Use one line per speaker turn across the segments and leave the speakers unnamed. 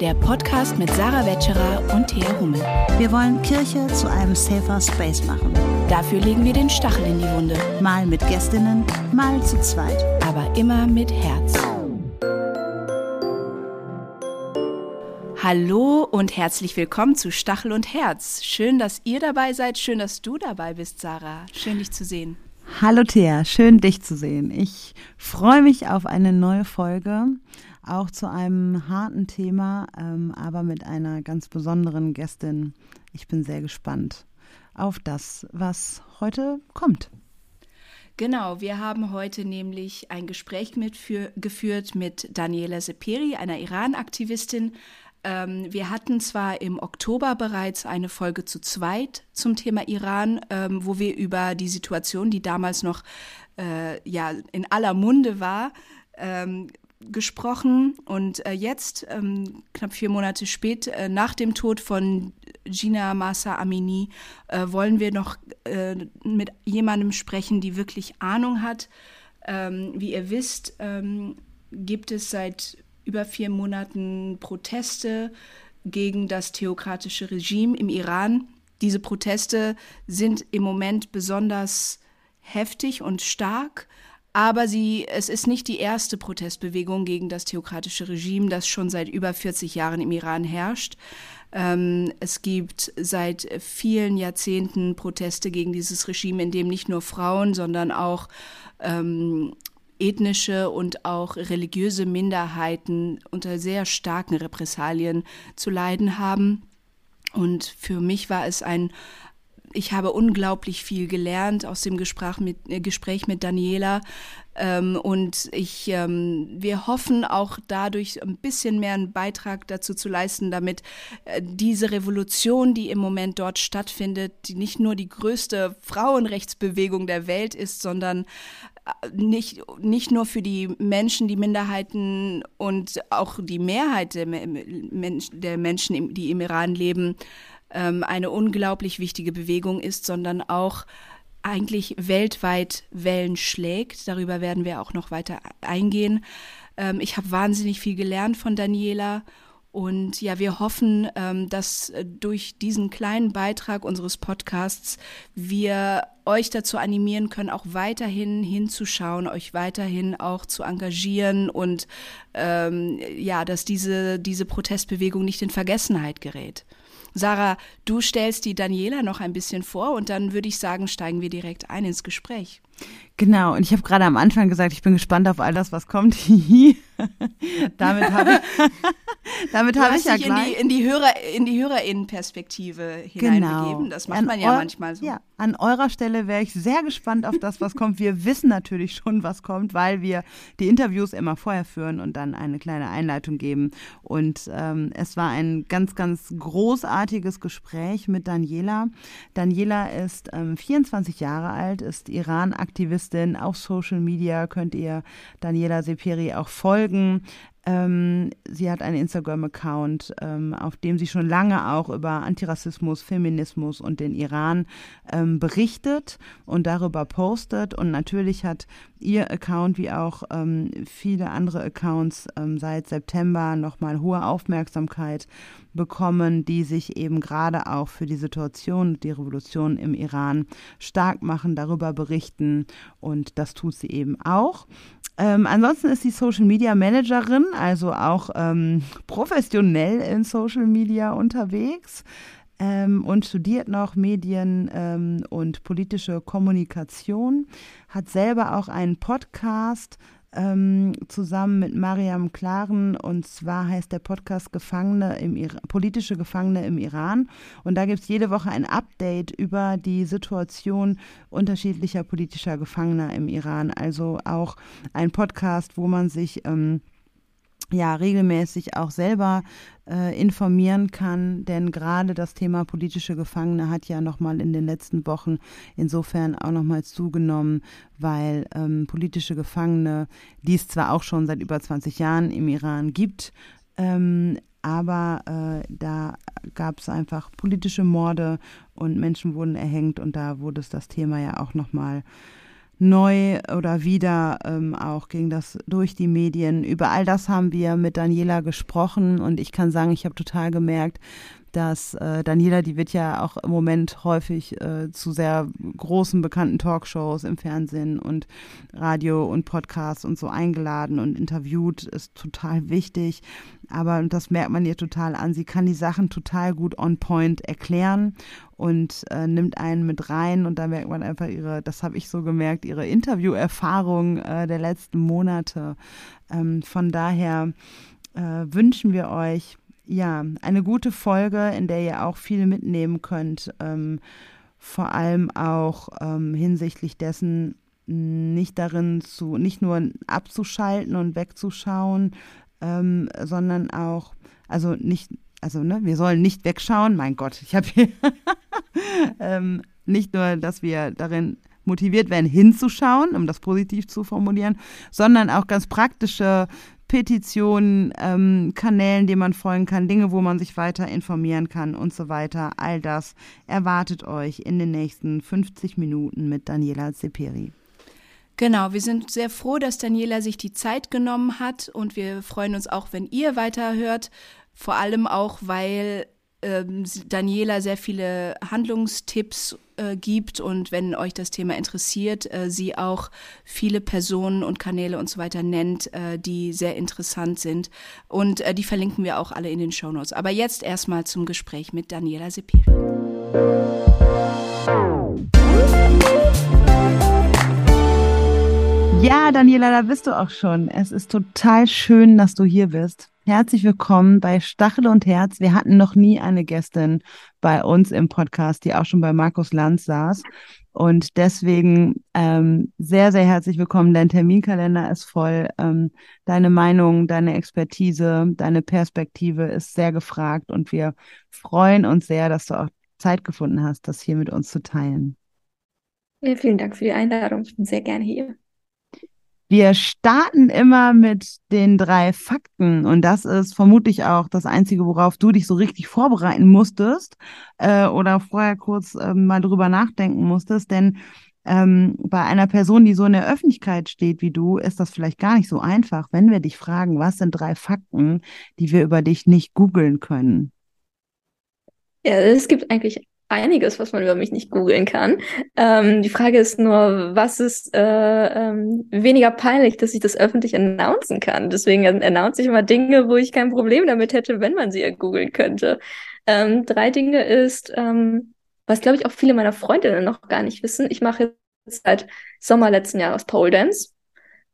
der Podcast mit Sarah Wetscherer und Thea Hummel.
Wir wollen Kirche zu einem safer Space machen.
Dafür legen wir den Stachel in die Wunde.
Mal mit Gästinnen, mal zu zweit.
Aber immer mit Herz. Hallo und herzlich willkommen zu Stachel und Herz. Schön, dass ihr dabei seid. Schön, dass du dabei bist, Sarah. Schön, dich zu sehen.
Hallo Thea, schön dich zu sehen. Ich freue mich auf eine neue Folge, auch zu einem harten Thema, ähm, aber mit einer ganz besonderen Gästin. Ich bin sehr gespannt auf das, was heute kommt.
Genau, wir haben heute nämlich ein Gespräch mit für, geführt mit Daniela Seperi, einer Iran-Aktivistin, ähm, wir hatten zwar im Oktober bereits eine Folge zu zweit zum Thema Iran, ähm, wo wir über die Situation, die damals noch äh, ja in aller Munde war, ähm, gesprochen. Und äh, jetzt, ähm, knapp vier Monate später, äh, nach dem Tod von Gina Masa Amini, äh, wollen wir noch äh, mit jemandem sprechen, die wirklich Ahnung hat. Ähm, wie ihr wisst, ähm, gibt es seit über vier Monaten Proteste gegen das theokratische Regime im Iran. Diese Proteste sind im Moment besonders heftig und stark, aber sie, es ist nicht die erste Protestbewegung gegen das theokratische Regime, das schon seit über 40 Jahren im Iran herrscht. Ähm, es gibt seit vielen Jahrzehnten Proteste gegen dieses Regime, in dem nicht nur Frauen, sondern auch ähm, ethnische und auch religiöse Minderheiten unter sehr starken Repressalien zu leiden haben. Und für mich war es ein, ich habe unglaublich viel gelernt aus dem Gespräch mit, äh, Gespräch mit Daniela. Ähm, und ich, ähm, wir hoffen auch dadurch ein bisschen mehr einen Beitrag dazu zu leisten, damit äh, diese Revolution, die im Moment dort stattfindet, die nicht nur die größte Frauenrechtsbewegung der Welt ist, sondern nicht, nicht nur für die Menschen, die Minderheiten und auch die Mehrheit der, der Menschen, die im Iran leben, ähm, eine unglaublich wichtige Bewegung ist, sondern auch eigentlich weltweit Wellen schlägt. Darüber werden wir auch noch weiter eingehen. Ähm, ich habe wahnsinnig viel gelernt von Daniela und ja, wir hoffen, ähm, dass äh, durch diesen kleinen Beitrag unseres Podcasts wir euch dazu animieren können, auch weiterhin hinzuschauen, euch weiterhin auch zu engagieren und ähm, ja, dass diese, diese Protestbewegung nicht in Vergessenheit gerät. Sarah, du stellst die Daniela noch ein bisschen vor und dann würde ich sagen, steigen wir direkt ein ins Gespräch.
Genau, und ich habe gerade am Anfang gesagt, ich bin gespannt auf all das, was kommt. damit habe ich, damit habe ich ja gleich
in die, in die Hörer in die Hörerinnenperspektive hineinbegeben. Genau. Das macht an man ja manchmal so.
Ja, an eurer Stelle wäre ich sehr gespannt auf das, was kommt. Wir wissen natürlich schon, was kommt, weil wir die Interviews immer vorher führen und dann eine kleine Einleitung geben. Und ähm, es war ein ganz, ganz großartiges Gespräch mit Daniela. Daniela ist ähm, 24 Jahre alt, ist Iran-Aktivistin Journalistin. Auf Social Media könnt ihr Daniela Seperi auch folgen. Ähm, sie hat einen Instagram-Account, ähm, auf dem sie schon lange auch über Antirassismus, Feminismus und den Iran ähm, berichtet und darüber postet. Und natürlich hat ihr Account wie auch ähm, viele andere Accounts ähm, seit September nochmal hohe Aufmerksamkeit bekommen, die sich eben gerade auch für die Situation, die Revolution im Iran stark machen, darüber berichten. Und das tut sie eben auch. Ähm, ansonsten ist sie Social Media Managerin, also auch ähm, professionell in Social Media unterwegs ähm, und studiert noch Medien ähm, und politische Kommunikation, hat selber auch einen Podcast ähm, zusammen mit Mariam Klaren und zwar heißt der Podcast Gefangene im Iran, politische Gefangene im Iran und da gibt es jede Woche ein Update über die Situation unterschiedlicher politischer Gefangener im Iran. Also auch ein Podcast, wo man sich ähm, ja regelmäßig auch selber äh, informieren kann, denn gerade das Thema politische Gefangene hat ja nochmal in den letzten Wochen insofern auch nochmal zugenommen, weil ähm, politische Gefangene, die es zwar auch schon seit über 20 Jahren im Iran gibt, ähm, aber äh, da gab es einfach politische Morde und Menschen wurden erhängt und da wurde es das Thema ja auch nochmal neu oder wieder ähm, auch ging das durch die Medien. Über all das haben wir mit Daniela gesprochen und ich kann sagen, ich habe total gemerkt, dass äh, Daniela, die wird ja auch im Moment häufig äh, zu sehr großen bekannten Talkshows im Fernsehen und Radio und Podcasts und so eingeladen und interviewt, ist total wichtig. Aber das merkt man ihr total an. Sie kann die Sachen total gut on point erklären und äh, nimmt einen mit rein und da merkt man einfach ihre, das habe ich so gemerkt, ihre Interviewerfahrung äh, der letzten Monate. Ähm, von daher äh, wünschen wir euch ja, eine gute Folge, in der ihr auch viel mitnehmen könnt. Ähm, vor allem auch ähm, hinsichtlich dessen, nicht darin zu, nicht nur abzuschalten und wegzuschauen, ähm, sondern auch, also nicht, also ne, wir sollen nicht wegschauen, mein Gott, ich habe hier ähm, nicht nur, dass wir darin motiviert werden, hinzuschauen, um das positiv zu formulieren, sondern auch ganz praktische Petitionen, ähm, Kanälen, denen man folgen kann, Dinge, wo man sich weiter informieren kann und so weiter. All das erwartet euch in den nächsten 50 Minuten mit Daniela Zeperi.
Genau, wir sind sehr froh, dass Daniela sich die Zeit genommen hat und wir freuen uns auch, wenn ihr weiterhört. Vor allem auch, weil ähm, Daniela sehr viele Handlungstipps äh, gibt und wenn euch das Thema interessiert, äh, sie auch viele Personen und Kanäle und so weiter nennt, äh, die sehr interessant sind. Und äh, die verlinken wir auch alle in den Show Notes. Aber jetzt erstmal zum Gespräch mit Daniela Sepiri.
Ja, Daniela, da bist du auch schon. Es ist total schön, dass du hier bist. Herzlich willkommen bei Stachel und Herz. Wir hatten noch nie eine Gästin bei uns im Podcast, die auch schon bei Markus Lanz saß. Und deswegen ähm, sehr, sehr herzlich willkommen. Dein Terminkalender ist voll. Ähm, deine Meinung, deine Expertise, deine Perspektive ist sehr gefragt. Und wir freuen uns sehr, dass du auch Zeit gefunden hast, das hier mit uns zu teilen.
Ja, vielen Dank für die Einladung. Ich bin sehr gerne hier.
Wir starten immer mit den drei Fakten und das ist vermutlich auch das Einzige, worauf du dich so richtig vorbereiten musstest äh, oder vorher kurz äh, mal drüber nachdenken musstest, denn ähm, bei einer Person, die so in der Öffentlichkeit steht wie du, ist das vielleicht gar nicht so einfach, wenn wir dich fragen, was sind drei Fakten, die wir über dich nicht googeln können.
Ja, es gibt eigentlich einiges, was man über mich nicht googeln kann. Ähm, die Frage ist nur, was ist äh, ähm, weniger peinlich, dass ich das öffentlich announcen kann. Deswegen announce ich immer Dinge, wo ich kein Problem damit hätte, wenn man sie ja googeln könnte. Ähm, drei Dinge ist, ähm, was glaube ich auch viele meiner Freundinnen noch gar nicht wissen. Ich mache jetzt seit Sommer letzten Jahres Pole Dance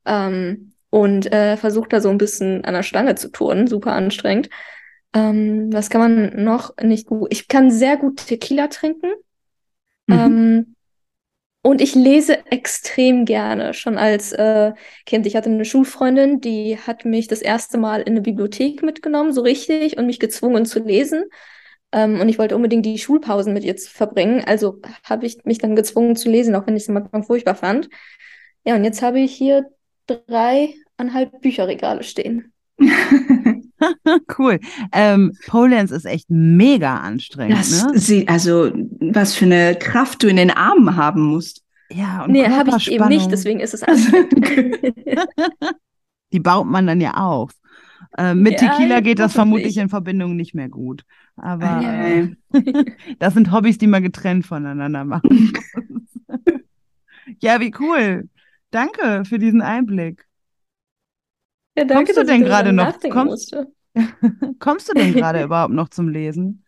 ähm, und äh, versuche da so ein bisschen an der Stange zu turnen. Super anstrengend. Ähm, was kann man noch nicht gut? Ich kann sehr gut Tequila trinken. Mhm. Ähm, und ich lese extrem gerne, schon als äh, Kind. Ich hatte eine Schulfreundin, die hat mich das erste Mal in eine Bibliothek mitgenommen, so richtig, und mich gezwungen zu lesen. Ähm, und ich wollte unbedingt die Schulpausen mit ihr verbringen. Also habe ich mich dann gezwungen zu lesen, auch wenn ich es am Anfang furchtbar fand. Ja, und jetzt habe ich hier dreieinhalb Bücherregale stehen.
cool. Ähm, Polens ist echt mega anstrengend. Das, ne?
sie, also, was für eine Kraft du in den Armen haben musst.
Ja, und nee, habe ich eben nicht, deswegen ist es anstrengend.
Die baut man dann ja auf. Äh, mit ja, Tequila geht das vermutlich in Verbindung nicht mehr gut. Aber ja. äh, das sind Hobbys, die man getrennt voneinander machen. ja, wie cool. Danke für diesen Einblick. Ja, danke, kommst du denn gerade noch? Kommst, kommst du denn gerade überhaupt noch zum Lesen?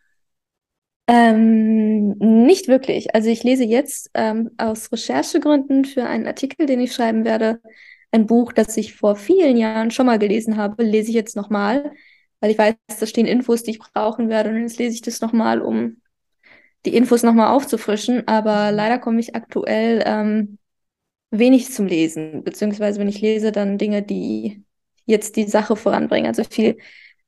Ähm, nicht wirklich. Also ich lese jetzt ähm, aus Recherchegründen für einen Artikel, den ich schreiben werde, ein Buch, das ich vor vielen Jahren schon mal gelesen habe, lese ich jetzt nochmal, weil ich weiß, da stehen Infos, die ich brauchen werde. Und jetzt lese ich das nochmal, um die Infos nochmal aufzufrischen. Aber leider komme ich aktuell ähm, wenig zum Lesen, beziehungsweise wenn ich lese, dann Dinge, die jetzt die Sache voranbringen. Also viel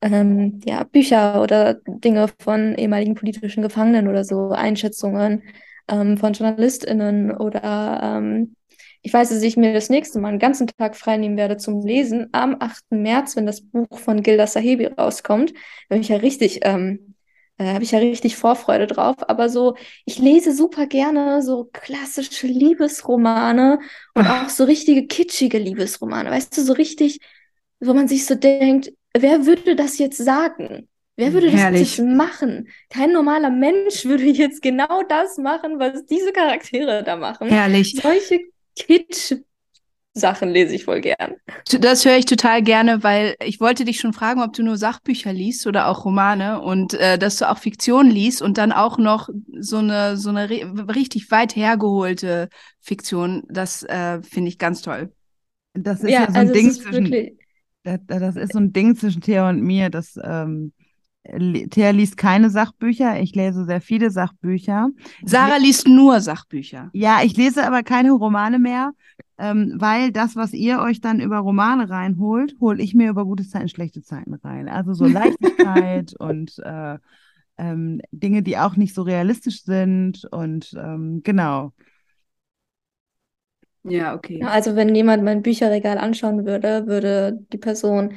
ähm, ja, Bücher oder Dinge von ehemaligen politischen Gefangenen oder so, Einschätzungen ähm, von JournalistInnen oder ähm, ich weiß, dass ich mir das nächste Mal einen ganzen Tag freinehmen werde zum Lesen am 8. März, wenn das Buch von Gilda Sahebi rauskommt. Da bin ich ja richtig ähm, äh, habe ich ja richtig Vorfreude drauf. Aber so, ich lese super gerne so klassische Liebesromane und auch so richtige kitschige Liebesromane. Weißt du, so richtig, wo man sich so denkt, wer würde das jetzt sagen? Wer würde Herrlich. das jetzt machen? Kein normaler Mensch würde jetzt genau das machen, was diese Charaktere da machen.
Herrlich.
Solche Kitsch Sachen lese ich voll gern.
Das höre ich total gerne, weil ich wollte dich schon fragen, ob du nur Sachbücher liest oder auch Romane und äh, dass du auch Fiktion liest und dann auch noch so eine so eine richtig weit hergeholte Fiktion. Das äh, finde ich ganz toll.
Das ist ja, ja so ein also Ding zwischen das, das, ist so ein Ding zwischen Thea und mir, dass ähm, Thea liest keine Sachbücher, ich lese sehr viele Sachbücher.
Sarah liest nur Sachbücher.
Ja, ich lese aber keine Romane mehr, ähm, weil das, was ihr euch dann über Romane reinholt, hole ich mir über gute Zeiten, schlechte Zeiten rein. Also so Leichtigkeit und äh, ähm, Dinge, die auch nicht so realistisch sind und ähm, genau.
Ja, okay.
Also wenn jemand mein Bücherregal anschauen würde, würde die Person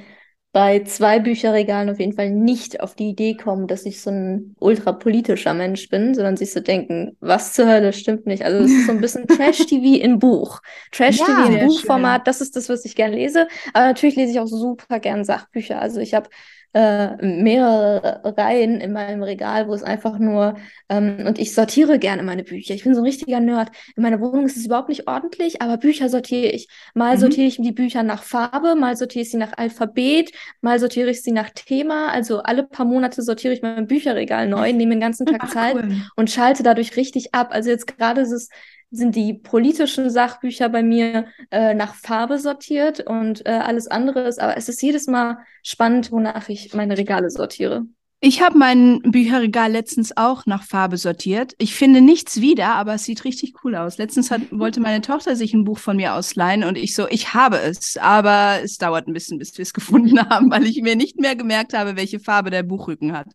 bei zwei Bücherregalen auf jeden Fall nicht auf die Idee kommen, dass ich so ein ultrapolitischer Mensch bin, sondern sich so denken, was zur Hölle stimmt nicht. Also es ist so ein bisschen Trash-TV in Buch. Trash-TV ja, in Buchformat, das ist das, was ich gern lese. Aber natürlich lese ich auch super gern Sachbücher. Also ich habe äh, mehrere Reihen in meinem Regal, wo es einfach nur, ähm, und ich sortiere gerne meine Bücher. Ich bin so ein richtiger Nerd. In meiner Wohnung ist es überhaupt nicht ordentlich, aber Bücher sortiere ich. Mal mhm. sortiere ich die Bücher nach Farbe, mal sortiere ich sie nach Alphabet, mal sortiere ich sie nach Thema. Also alle paar Monate sortiere ich mein Bücherregal neu, nehme den ganzen Tag Zeit cool. und schalte dadurch richtig ab. Also jetzt gerade ist es sind die politischen Sachbücher bei mir äh, nach Farbe sortiert und äh, alles andere ist, aber es ist jedes Mal spannend, wonach ich meine Regale sortiere.
Ich habe mein Bücherregal letztens auch nach Farbe sortiert. Ich finde nichts wieder, aber es sieht richtig cool aus. Letztens hat, wollte meine Tochter sich ein Buch von mir ausleihen und ich so, ich habe es, aber es dauert ein bisschen, bis wir es gefunden haben, weil ich mir nicht mehr gemerkt habe, welche Farbe der Buchrücken hat.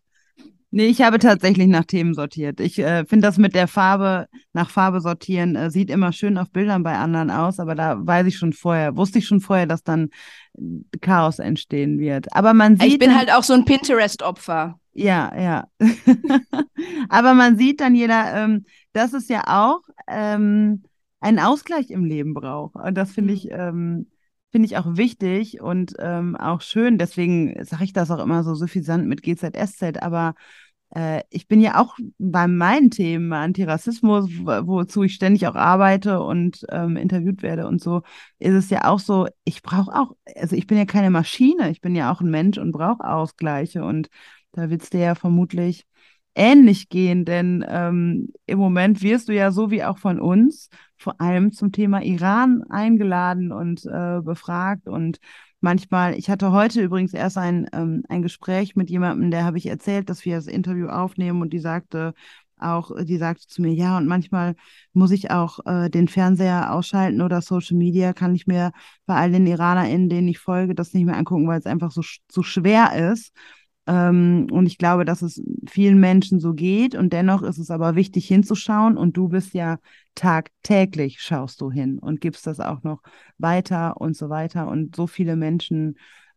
Nee, ich habe tatsächlich nach Themen sortiert. Ich äh, finde das mit der Farbe, nach Farbe sortieren, äh, sieht immer schön auf Bildern bei anderen aus, aber da weiß ich schon vorher, wusste ich schon vorher, dass dann äh, Chaos entstehen wird. Aber man sieht.
Ich bin dann, halt auch so ein Pinterest-Opfer.
Ja, ja. aber man sieht dann jeder, ähm, dass es ja auch ähm, einen Ausgleich im Leben braucht. Und das finde mhm. ich. Ähm, finde ich auch wichtig und ähm, auch schön. Deswegen sage ich das auch immer so suffisant mit GZSZ. Aber äh, ich bin ja auch bei meinen Themen Antirassismus, wozu ich ständig auch arbeite und ähm, interviewt werde und so, ist es ja auch so, ich brauche auch, also ich bin ja keine Maschine, ich bin ja auch ein Mensch und brauche Ausgleiche. Und da wird es dir ja vermutlich ähnlich gehen, denn ähm, im Moment wirst du ja so wie auch von uns vor allem zum Thema Iran eingeladen und äh, befragt und manchmal, ich hatte heute übrigens erst ein, ähm, ein Gespräch mit jemandem, der habe ich erzählt, dass wir das Interview aufnehmen und die sagte, auch, die sagte zu mir, ja, und manchmal muss ich auch äh, den Fernseher ausschalten oder Social Media, kann ich mir bei all den IranerInnen, denen ich folge, das nicht mehr angucken, weil es einfach so, so schwer ist. Ähm, und ich glaube, dass es vielen Menschen so geht. Und dennoch ist es aber wichtig hinzuschauen. Und du bist ja tagtäglich schaust du hin und gibst das auch noch weiter und so weiter. Und so viele Menschen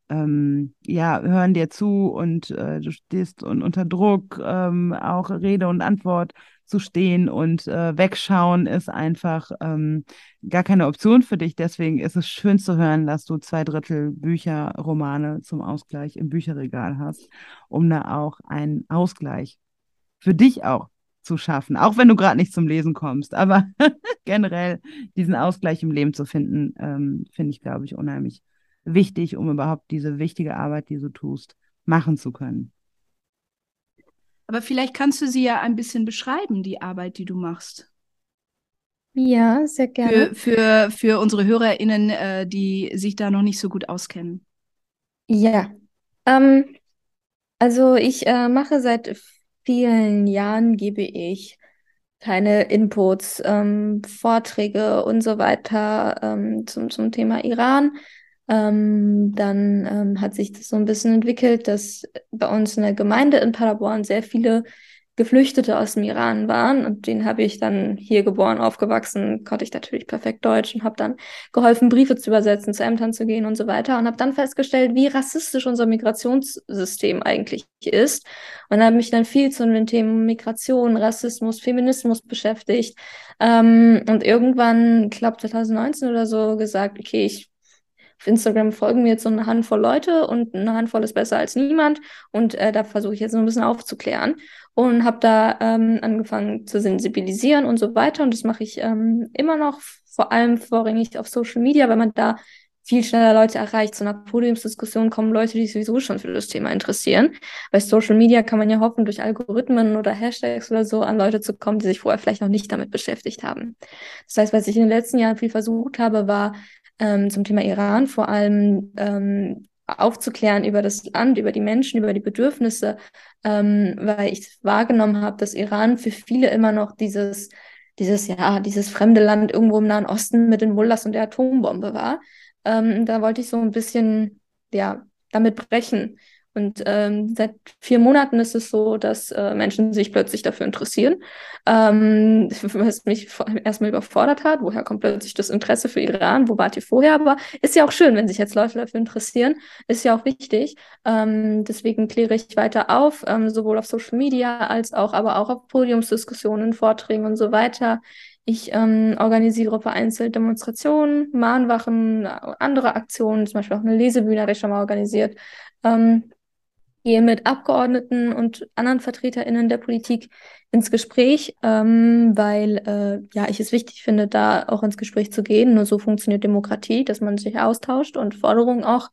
ähm, ja, hören dir zu und äh, du stehst und unter Druck, ähm, auch Rede und Antwort zu stehen und äh, wegschauen ist einfach ähm, gar keine Option für dich. Deswegen ist es schön zu hören, dass du zwei Drittel Bücher, Romane zum Ausgleich im Bücherregal hast, um da auch einen Ausgleich für dich auch zu schaffen, auch wenn du gerade nicht zum Lesen kommst. Aber generell diesen Ausgleich im Leben zu finden, ähm, finde ich, glaube ich, unheimlich wichtig, um überhaupt diese wichtige Arbeit, die du tust, machen zu können.
Aber vielleicht kannst du sie ja ein bisschen beschreiben, die Arbeit, die du machst.
Ja, sehr gerne.
Für, für, für unsere HörerInnen, äh, die sich da noch nicht so gut auskennen.
Ja. Ähm, also ich äh, mache seit vielen Jahren, gebe ich kleine Inputs, ähm, Vorträge und so weiter ähm, zum, zum Thema Iran. Ähm, dann ähm, hat sich das so ein bisschen entwickelt, dass bei uns in der Gemeinde in Paderborn sehr viele Geflüchtete aus dem Iran waren. Und den habe ich dann hier geboren, aufgewachsen, konnte ich natürlich perfekt Deutsch und habe dann geholfen, Briefe zu übersetzen, zu Ämtern zu gehen und so weiter. Und habe dann festgestellt, wie rassistisch unser Migrationssystem eigentlich ist. Und habe mich dann viel zu den Themen Migration, Rassismus, Feminismus beschäftigt. Ähm, und irgendwann, ich glaube 2019 oder so, gesagt, okay, ich auf Instagram folgen mir jetzt so eine Handvoll Leute und eine Handvoll ist besser als niemand. Und äh, da versuche ich jetzt so ein bisschen aufzuklären und habe da ähm, angefangen zu sensibilisieren und so weiter. Und das mache ich ähm, immer noch, vor allem vorrangig auf Social Media, weil man da viel schneller Leute erreicht. Zu einer Podiumsdiskussion kommen Leute, die sowieso schon für das Thema interessieren. Bei Social Media kann man ja hoffen, durch Algorithmen oder Hashtags oder so an Leute zu kommen, die sich vorher vielleicht noch nicht damit beschäftigt haben. Das heißt, was ich in den letzten Jahren viel versucht habe, war ähm, zum Thema Iran vor allem ähm, aufzuklären über das Land, über die Menschen, über die Bedürfnisse, ähm, weil ich wahrgenommen habe, dass Iran für viele immer noch dieses, dieses, ja, dieses fremde Land irgendwo im Nahen Osten mit den Mullahs und der Atombombe war. Ähm, da wollte ich so ein bisschen, ja, damit brechen und ähm, seit vier Monaten ist es so, dass äh, Menschen sich plötzlich dafür interessieren, ähm, was mich erstmal überfordert hat. Woher kommt plötzlich das Interesse für Iran? Wo wart ihr vorher? Aber ist ja auch schön, wenn sich jetzt Leute dafür interessieren. Ist ja auch wichtig. Ähm, deswegen kläre ich weiter auf, ähm, sowohl auf Social Media als auch, aber auch auf Podiumsdiskussionen, Vorträgen und so weiter. Ich ähm, organisiere vereinzelt Demonstrationen, Mahnwachen, andere Aktionen, zum Beispiel auch eine Lesebühne habe ich schon mal organisiert. Ähm, gehe mit Abgeordneten und anderen VertreterInnen der Politik ins Gespräch, ähm, weil äh, ja ich es wichtig finde, da auch ins Gespräch zu gehen. Nur so funktioniert Demokratie, dass man sich austauscht und Forderungen auch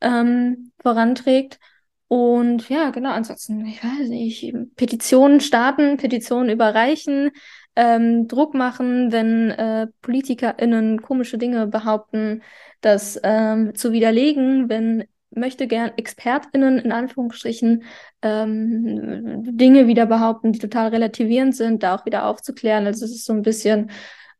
ähm, voranträgt. Und ja, genau, ansonsten, ich weiß nicht, Petitionen starten, Petitionen überreichen, ähm, Druck machen, wenn äh, PolitikerInnen komische Dinge behaupten, das ähm, zu widerlegen, wenn möchte gern ExpertInnen in Anführungsstrichen ähm, Dinge wieder behaupten, die total relativierend sind, da auch wieder aufzuklären. Also es ist so ein bisschen,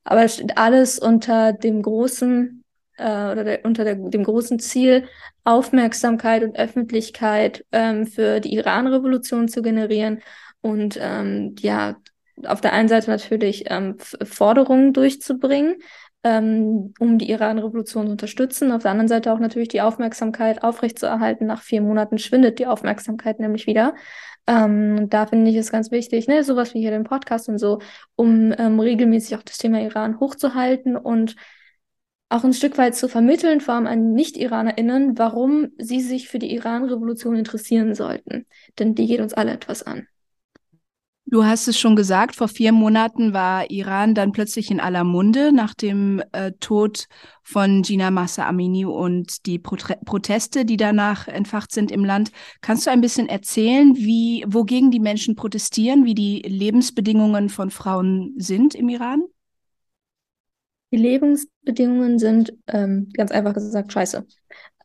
aber es steht alles unter dem großen äh, oder der, unter der, dem großen Ziel, Aufmerksamkeit und Öffentlichkeit ähm, für die Iran-Revolution zu generieren und ähm, ja, auf der einen Seite natürlich ähm, Forderungen durchzubringen, ähm, um die Iran-Revolution zu unterstützen. Auf der anderen Seite auch natürlich die Aufmerksamkeit aufrechtzuerhalten. Nach vier Monaten schwindet die Aufmerksamkeit nämlich wieder. Ähm, da finde ich es ganz wichtig, ne, sowas wie hier den Podcast und so, um ähm, regelmäßig auch das Thema Iran hochzuhalten und auch ein Stück weit zu vermitteln, vor allem an Nicht-IranerInnen, warum sie sich für die Iran-Revolution interessieren sollten. Denn die geht uns alle etwas an.
Du hast es schon gesagt, vor vier Monaten war Iran dann plötzlich in aller Munde nach dem äh, Tod von Gina Massa Amini und die Pro Proteste, die danach entfacht sind im Land. Kannst du ein bisschen erzählen, wie, wogegen die Menschen protestieren, wie die Lebensbedingungen von Frauen sind im Iran?
Die Lebensbedingungen sind ähm, ganz einfach gesagt scheiße.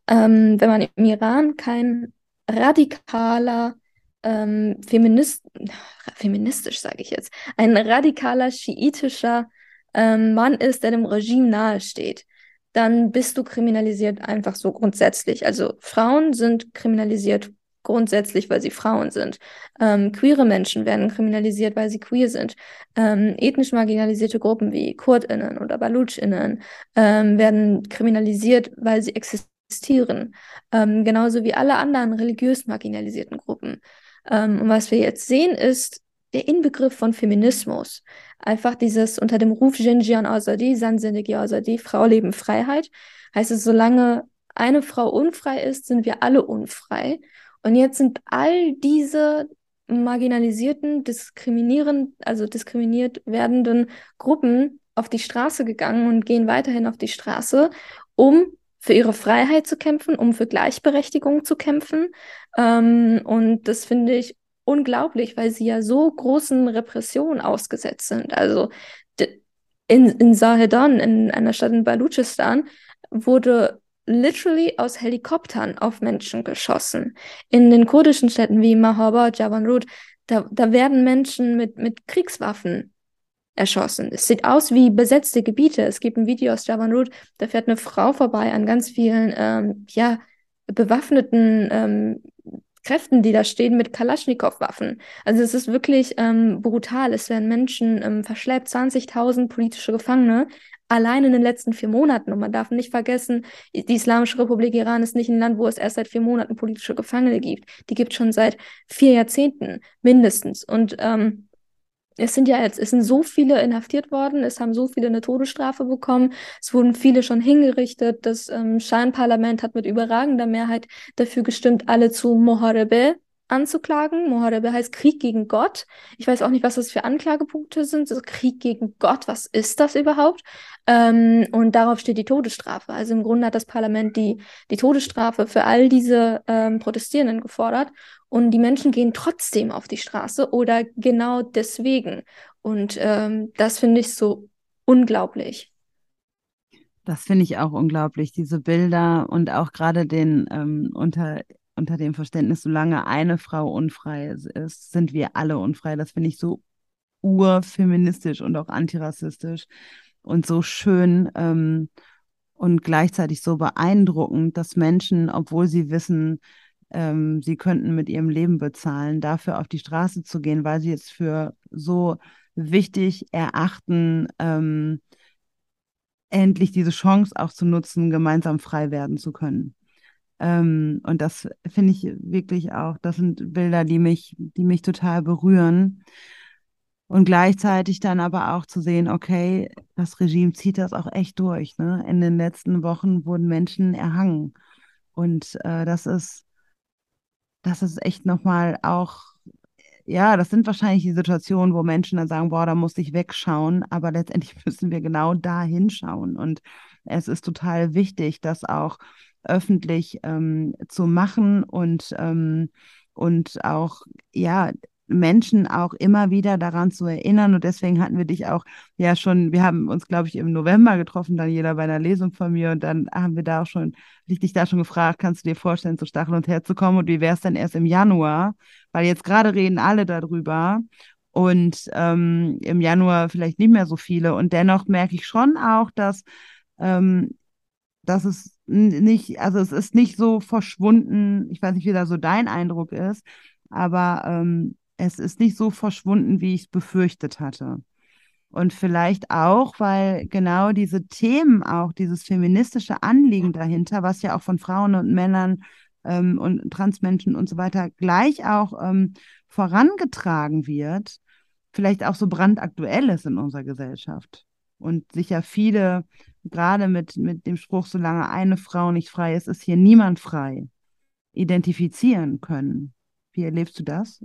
Ähm, wenn man im Iran kein radikaler ähm, Feminist, feministisch sage ich jetzt, ein radikaler schiitischer ähm, Mann ist, der dem Regime nahesteht, dann bist du kriminalisiert einfach so grundsätzlich. Also Frauen sind kriminalisiert grundsätzlich, weil sie Frauen sind. Ähm, queere Menschen werden kriminalisiert, weil sie queer sind. Ähm, ethnisch marginalisierte Gruppen wie KurdInnen oder BalutschInnen ähm, werden kriminalisiert, weil sie existieren. Ähm, genauso wie alle anderen religiös marginalisierten Gruppen. Ähm, und was wir jetzt sehen, ist der Inbegriff von Feminismus. Einfach dieses unter dem Ruf Jinjian Azadi, Sansindegi Azadi, Frau, Leben, Freiheit. Heißt es, solange eine Frau unfrei ist, sind wir alle unfrei. Und jetzt sind all diese marginalisierten, diskriminieren, also diskriminiert werdenden Gruppen auf die Straße gegangen und gehen weiterhin auf die Straße, um für ihre Freiheit zu kämpfen, um für Gleichberechtigung zu kämpfen. Ähm, und das finde ich unglaublich, weil sie ja so großen Repressionen ausgesetzt sind. Also in, in Sahedan, in einer Stadt in Baluchistan, wurde literally aus Helikoptern auf Menschen geschossen. In den kurdischen Städten wie Mahaba, Javanrud, da, da werden Menschen mit, mit Kriegswaffen erschossen. Es sieht aus wie besetzte Gebiete. Es gibt ein Video aus Javan Road, da fährt eine Frau vorbei an ganz vielen, ähm, ja, bewaffneten ähm, Kräften, die da stehen, mit Kalaschnikow-Waffen. Also es ist wirklich ähm, brutal. Es werden Menschen ähm, verschleppt, 20.000 politische Gefangene allein in den letzten vier Monaten. Und man darf nicht vergessen, die Islamische Republik Iran ist nicht ein Land, wo es erst seit vier Monaten politische Gefangene gibt. Die gibt es schon seit vier Jahrzehnten mindestens. Und ähm, es sind ja jetzt, es sind so viele inhaftiert worden, es haben so viele eine Todesstrafe bekommen, es wurden viele schon hingerichtet. Das ähm, Schein-Parlament hat mit überragender Mehrheit dafür gestimmt, alle zu Moharebe anzuklagen. Moharebe heißt Krieg gegen Gott. Ich weiß auch nicht, was das für Anklagepunkte sind. Also Krieg gegen Gott, was ist das überhaupt? Ähm, und darauf steht die Todesstrafe. Also im Grunde hat das Parlament die, die Todesstrafe für all diese ähm, Protestierenden gefordert. Und die Menschen gehen trotzdem auf die Straße oder genau deswegen. Und ähm, das finde ich so unglaublich.
Das finde ich auch unglaublich, diese Bilder und auch gerade den ähm, unter unter dem Verständnis, solange eine Frau unfrei ist, sind wir alle unfrei. Das finde ich so urfeministisch und auch antirassistisch und so schön ähm, und gleichzeitig so beeindruckend, dass Menschen, obwohl sie wissen, ähm, sie könnten mit ihrem Leben bezahlen, dafür auf die Straße zu gehen, weil sie es für so wichtig erachten, ähm, endlich diese Chance auch zu nutzen, gemeinsam frei werden zu können. Ähm, und das finde ich wirklich auch, das sind Bilder, die mich, die mich total berühren. Und gleichzeitig dann aber auch zu sehen, okay, das Regime zieht das auch echt durch. Ne? In den letzten Wochen wurden Menschen erhangen. Und äh, das ist, das ist echt nochmal auch, ja, das sind wahrscheinlich die Situationen, wo Menschen dann sagen, boah, da muss ich wegschauen, aber letztendlich müssen wir genau da hinschauen. Und es ist total wichtig, dass auch öffentlich ähm, zu machen und, ähm, und auch, ja, Menschen auch immer wieder daran zu erinnern. Und deswegen hatten wir dich auch ja schon, wir haben uns, glaube ich, im November getroffen, dann jeder bei einer Lesung von mir. Und dann haben wir da auch schon, ich dich da schon gefragt, kannst du dir vorstellen, zu Stachel und Herz zu kommen? Und wie wäre es denn erst im Januar? Weil jetzt gerade reden alle darüber. Und ähm, im Januar vielleicht nicht mehr so viele. Und dennoch merke ich schon auch, dass ähm, dass es nicht, also es ist nicht so verschwunden, ich weiß nicht, wie da so dein Eindruck ist, aber ähm, es ist nicht so verschwunden, wie ich es befürchtet hatte. Und vielleicht auch, weil genau diese Themen, auch dieses feministische Anliegen dahinter, was ja auch von Frauen und Männern ähm, und Transmenschen und so weiter gleich auch ähm, vorangetragen wird, vielleicht auch so brandaktuell ist in unserer Gesellschaft. Und sicher viele gerade mit, mit dem Spruch, solange eine Frau nicht frei ist, ist hier niemand frei, identifizieren können. Wie erlebst du das?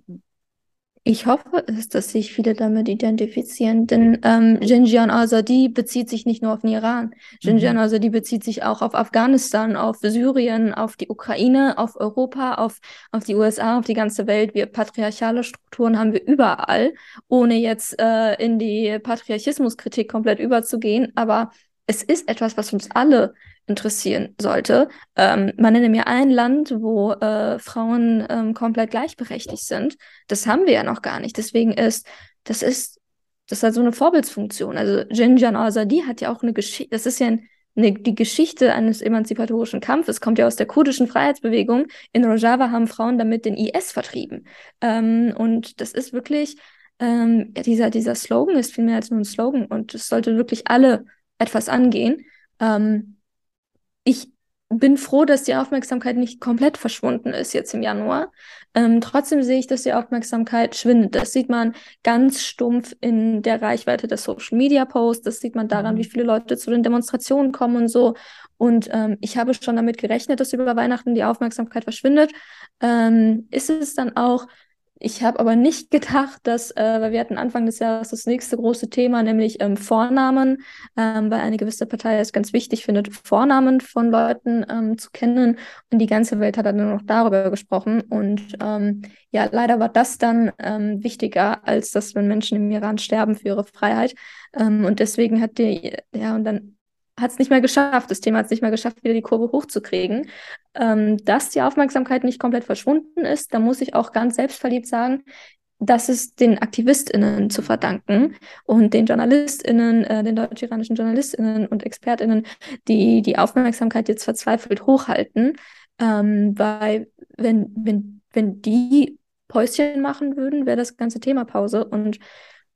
Ich hoffe es, dass sich viele damit identifizieren, denn ähm, Jinjian Azadi bezieht sich nicht nur auf den Iran. Jinjian mhm. Azadi bezieht sich auch auf Afghanistan, auf Syrien, auf die Ukraine, auf Europa, auf, auf die USA, auf die ganze Welt. Wir patriarchale Strukturen haben wir überall, ohne jetzt äh, in die Patriarchismuskritik komplett überzugehen. Aber es ist etwas, was uns alle interessieren sollte. Ähm, man nenne mir ein Land, wo äh, Frauen ähm, komplett gleichberechtigt sind. Das haben wir ja noch gar nicht. Deswegen ist, das ist, das hat so eine Vorbildsfunktion. Also Jinjan Azadi hat ja auch eine Geschichte, das ist ja ein, eine, die Geschichte eines emanzipatorischen Kampfes, kommt ja aus der kurdischen Freiheitsbewegung. In Rojava haben Frauen damit den IS vertrieben. Ähm, und das ist wirklich, ähm, dieser, dieser Slogan ist viel mehr als nur ein Slogan und es sollte wirklich alle etwas angehen. Ähm, ich bin froh, dass die Aufmerksamkeit nicht komplett verschwunden ist jetzt im Januar. Ähm, trotzdem sehe ich, dass die Aufmerksamkeit schwindet. Das sieht man ganz stumpf in der Reichweite der Social Media Posts. Das sieht man daran, mhm. wie viele Leute zu den Demonstrationen kommen und so. Und ähm, ich habe schon damit gerechnet, dass über Weihnachten die Aufmerksamkeit verschwindet. Ähm, ist es dann auch ich habe aber nicht gedacht, dass, äh, weil wir hatten Anfang des Jahres das nächste große Thema, nämlich ähm, Vornamen, ähm, weil eine gewisse Partei es ganz wichtig findet, Vornamen von Leuten ähm, zu kennen. Und die ganze Welt hat dann nur noch darüber gesprochen. Und ähm, ja, leider war das dann ähm, wichtiger, als dass wenn Menschen im Iran sterben für ihre Freiheit. Ähm, und deswegen hat die, ja, und dann hat es nicht mehr geschafft. Das Thema hat es nicht mehr geschafft, wieder die Kurve hochzukriegen. Ähm, dass die Aufmerksamkeit nicht komplett verschwunden ist, da muss ich auch ganz selbstverliebt sagen, das ist den AktivistInnen zu verdanken und den JournalistInnen, äh, den deutsch-iranischen JournalistInnen und ExpertInnen, die die Aufmerksamkeit jetzt verzweifelt hochhalten. Ähm, weil, wenn, wenn wenn die Päuschen machen würden, wäre das ganze Thema Pause. Und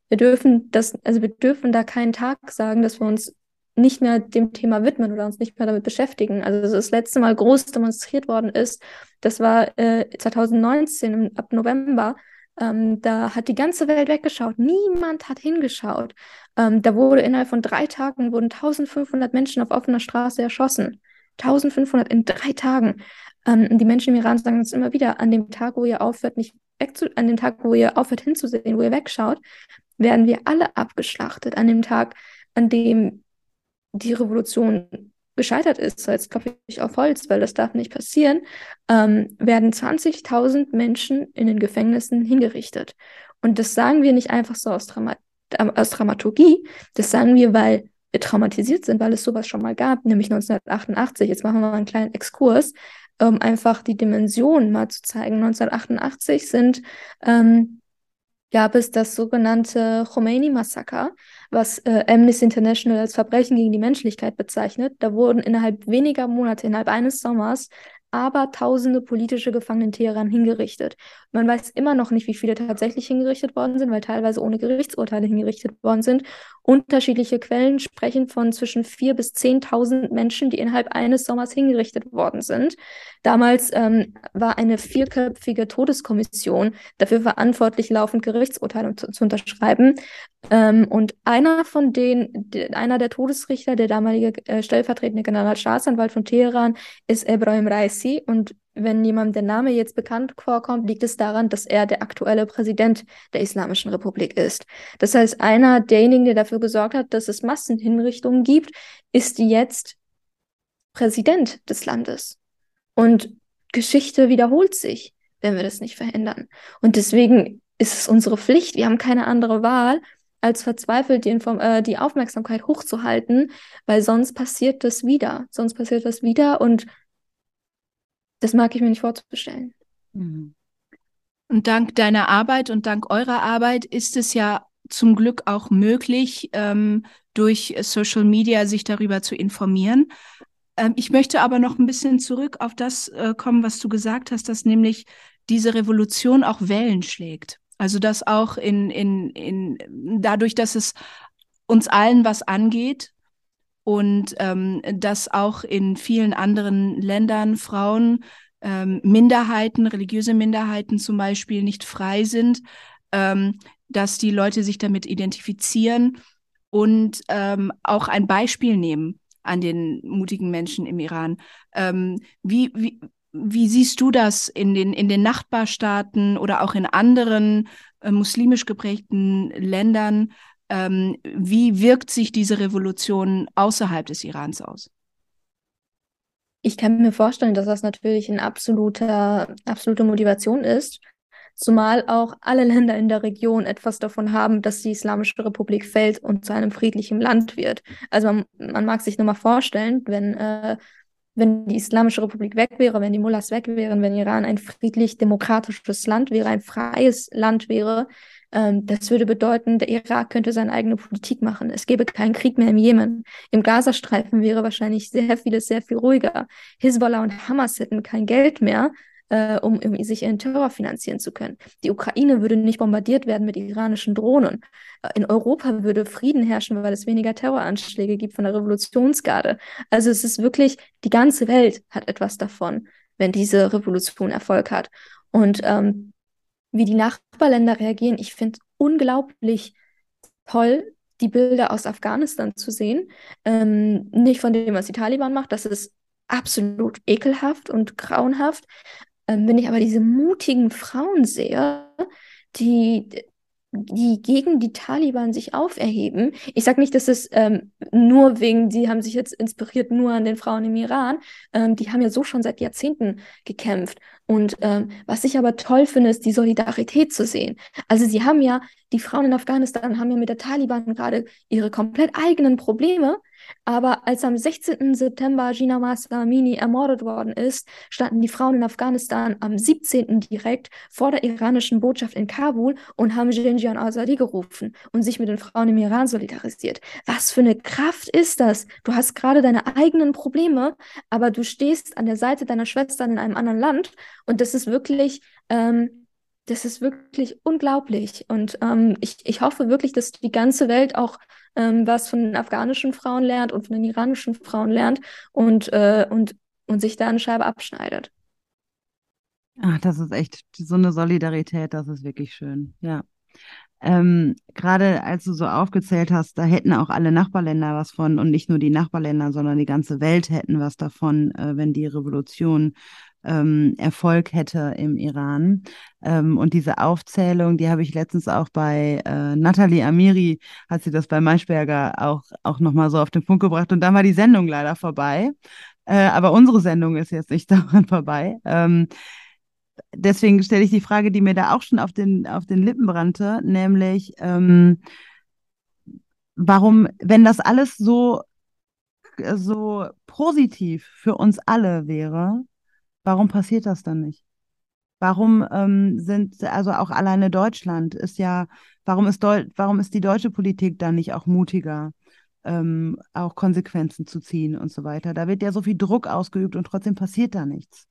wir dürfen das, also wir dürfen da keinen Tag sagen, dass wir uns nicht mehr dem Thema widmen oder uns nicht mehr damit beschäftigen. Also das letzte Mal groß demonstriert worden ist, das war äh, 2019 ab November. Ähm, da hat die ganze Welt weggeschaut. Niemand hat hingeschaut. Ähm, da wurde innerhalb von drei Tagen wurden 1500 Menschen auf offener Straße erschossen. 1500 in drei Tagen. Ähm, die Menschen im Iran sagen uns immer wieder, an dem Tag, wo ihr aufhört, nicht wegzu an dem Tag, wo ihr aufhört hinzusehen, wo ihr wegschaut, werden wir alle abgeschlachtet. An dem Tag, an dem die Revolution gescheitert ist, so jetzt klopfe ich auf Holz, weil das darf nicht passieren, ähm, werden 20.000 Menschen in den Gefängnissen hingerichtet. Und das sagen wir nicht einfach so aus, Drama äh, aus Dramaturgie, das sagen wir, weil wir traumatisiert sind, weil es sowas schon mal gab, nämlich 1988. Jetzt machen wir mal einen kleinen Exkurs, um einfach die Dimension mal zu zeigen. 1988 sind ähm, gab es das sogenannte Khomeini-Massaker, was äh, Amnesty International als Verbrechen gegen die Menschlichkeit bezeichnet. Da wurden innerhalb weniger Monate, innerhalb eines Sommers, aber tausende politische Gefangene in Teheran hingerichtet. Man weiß immer noch nicht, wie viele tatsächlich hingerichtet worden sind, weil teilweise ohne Gerichtsurteile hingerichtet worden sind. Unterschiedliche Quellen sprechen von zwischen 4.000 bis 10.000 Menschen, die innerhalb eines Sommers hingerichtet worden sind. Damals ähm, war eine vierköpfige Todeskommission dafür verantwortlich, laufend Gerichtsurteile zu, zu unterschreiben. Ähm, und einer von denen, de, einer der Todesrichter, der damalige äh, stellvertretende Generalstaatsanwalt von Teheran, ist Ebrahim Raisi. Und wenn jemandem der Name jetzt bekannt vorkommt, liegt es daran, dass er der aktuelle Präsident der Islamischen Republik ist. Das heißt, einer derjenigen, der dafür gesorgt hat, dass es Massenhinrichtungen gibt, ist jetzt Präsident des Landes. Und Geschichte wiederholt sich, wenn wir das nicht verhindern. Und deswegen ist es unsere Pflicht, wir haben keine andere Wahl, als verzweifelt die, Inform äh, die Aufmerksamkeit hochzuhalten, weil sonst passiert das wieder. Sonst passiert das wieder und das mag ich mir nicht vorzustellen.
Mhm. Und dank deiner Arbeit und dank eurer Arbeit ist es ja zum Glück auch möglich, ähm, durch Social Media sich darüber zu informieren. Ähm, ich möchte aber noch ein bisschen zurück auf das äh, kommen, was du gesagt hast, dass nämlich diese Revolution auch Wellen schlägt. Also dass auch in, in, in dadurch, dass es uns allen was angeht und ähm, dass auch in vielen anderen Ländern Frauen, ähm, Minderheiten, religiöse Minderheiten zum Beispiel nicht frei sind, ähm, dass die Leute sich damit identifizieren und ähm, auch ein Beispiel nehmen an den mutigen Menschen im Iran. Ähm, wie, wie, wie siehst du das in den, in den Nachbarstaaten oder auch in anderen äh, muslimisch geprägten Ländern? Ähm, wie wirkt sich diese Revolution außerhalb des Irans aus?
Ich kann mir vorstellen, dass das natürlich eine absolute, absolute Motivation ist, zumal auch alle Länder in der Region etwas davon haben, dass die Islamische Republik fällt und zu einem friedlichen Land wird. Also man, man mag sich nur mal vorstellen, wenn, äh, wenn die Islamische Republik weg wäre, wenn die Mullahs weg wären, wenn Iran ein friedlich demokratisches Land wäre, ein freies Land wäre, ähm, das würde bedeuten, der Irak könnte seine eigene Politik machen. Es gäbe keinen Krieg mehr im Jemen. Im Gazastreifen wäre wahrscheinlich sehr vieles sehr viel ruhiger. Hisbollah und Hamas hätten kein Geld mehr, äh, um, um sich ihren Terror finanzieren zu können. Die Ukraine würde nicht bombardiert werden mit iranischen Drohnen. In Europa würde Frieden herrschen, weil es weniger Terroranschläge gibt von der Revolutionsgarde. Also es ist wirklich, die ganze Welt hat etwas davon, wenn diese Revolution Erfolg hat. Und ähm, wie die Nachbarländer reagieren, ich finde unglaublich toll, die Bilder aus Afghanistan zu sehen. Ähm, nicht von dem, was die Taliban macht, das ist absolut ekelhaft und grauenhaft. Ähm, wenn ich aber diese mutigen Frauen sehe, die, die gegen die Taliban sich auferheben. Ich sage nicht, dass es ähm, nur wegen, die haben sich jetzt inspiriert nur an den Frauen im Iran. Ähm, die haben ja so schon seit Jahrzehnten gekämpft. Und ähm, was ich aber toll finde, ist die Solidarität zu sehen. Also sie haben ja, die Frauen in Afghanistan haben ja mit der Taliban gerade ihre komplett eigenen Probleme. Aber als am 16. September Gina Amini ermordet worden ist, standen die Frauen in Afghanistan am 17. direkt vor der iranischen Botschaft in Kabul und haben Jinjian Azadi gerufen und sich mit den Frauen im Iran solidarisiert. Was für eine Kraft ist das? Du hast gerade deine eigenen Probleme, aber du stehst an der Seite deiner Schwestern in einem anderen Land und das ist wirklich Ähm, das ist wirklich unglaublich. Und ähm, ich, ich hoffe wirklich, dass die ganze Welt auch ähm, was von den afghanischen Frauen lernt und von den iranischen Frauen lernt und, äh, und, und sich da eine Scheibe abschneidet.
Ach, das ist echt so eine Solidarität, das ist wirklich schön. Ja. Ähm, Gerade als du so aufgezählt hast, da hätten auch alle Nachbarländer was von und nicht nur die Nachbarländer, sondern die ganze Welt hätten was davon, äh, wenn die Revolution ähm, Erfolg hätte im Iran. Ähm, und diese Aufzählung, die habe ich letztens auch bei äh, Nathalie Amiri, hat sie das bei Maischberger auch, auch nochmal so auf den Punkt gebracht. Und dann war die Sendung leider vorbei. Äh, aber unsere Sendung ist jetzt nicht daran vorbei. Ähm, deswegen stelle ich die Frage, die mir da auch schon auf den, auf den Lippen brannte, nämlich, ähm, warum, wenn das alles so, so positiv für uns alle wäre, warum passiert das dann nicht? Warum ähm, sind, also auch alleine Deutschland ist ja, warum ist, Deu warum ist die deutsche Politik dann nicht auch mutiger, ähm, auch Konsequenzen zu ziehen und so weiter? Da wird ja so viel Druck ausgeübt und trotzdem passiert da nichts.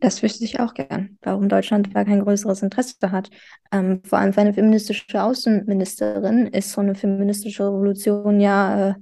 Das wüsste ich auch gern, warum Deutschland da kein größeres Interesse hat. Ähm, vor allem für eine feministische Außenministerin ist so eine feministische Revolution ja, äh,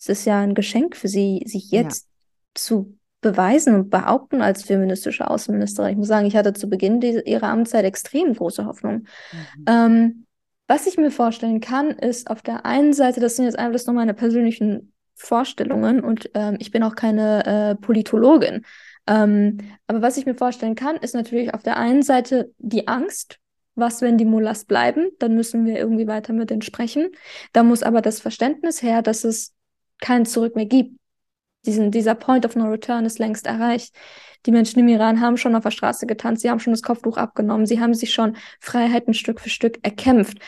es ist ja ein Geschenk für sie, sich jetzt ja. zu beweisen und behaupten als feministische Außenministerin. Ich muss sagen, ich hatte zu Beginn diese, ihrer Amtszeit extrem große Hoffnung. Mhm. Ähm, was ich mir vorstellen kann, ist auf der einen Seite, das sind jetzt einfach nur meine persönlichen Vorstellungen und ähm, ich bin auch keine äh, Politologin. Ähm, aber was ich mir vorstellen kann, ist natürlich auf der einen Seite die Angst, was, wenn die Mullahs bleiben, dann müssen wir irgendwie weiter mit denen sprechen. Da muss aber das Verständnis her, dass es kein Zurück mehr gibt. Diesen, dieser Point of No Return ist längst erreicht. Die Menschen im Iran haben schon auf der Straße getanzt, sie haben schon das Kopftuch abgenommen, sie haben sich schon Freiheiten Stück für Stück erkämpft.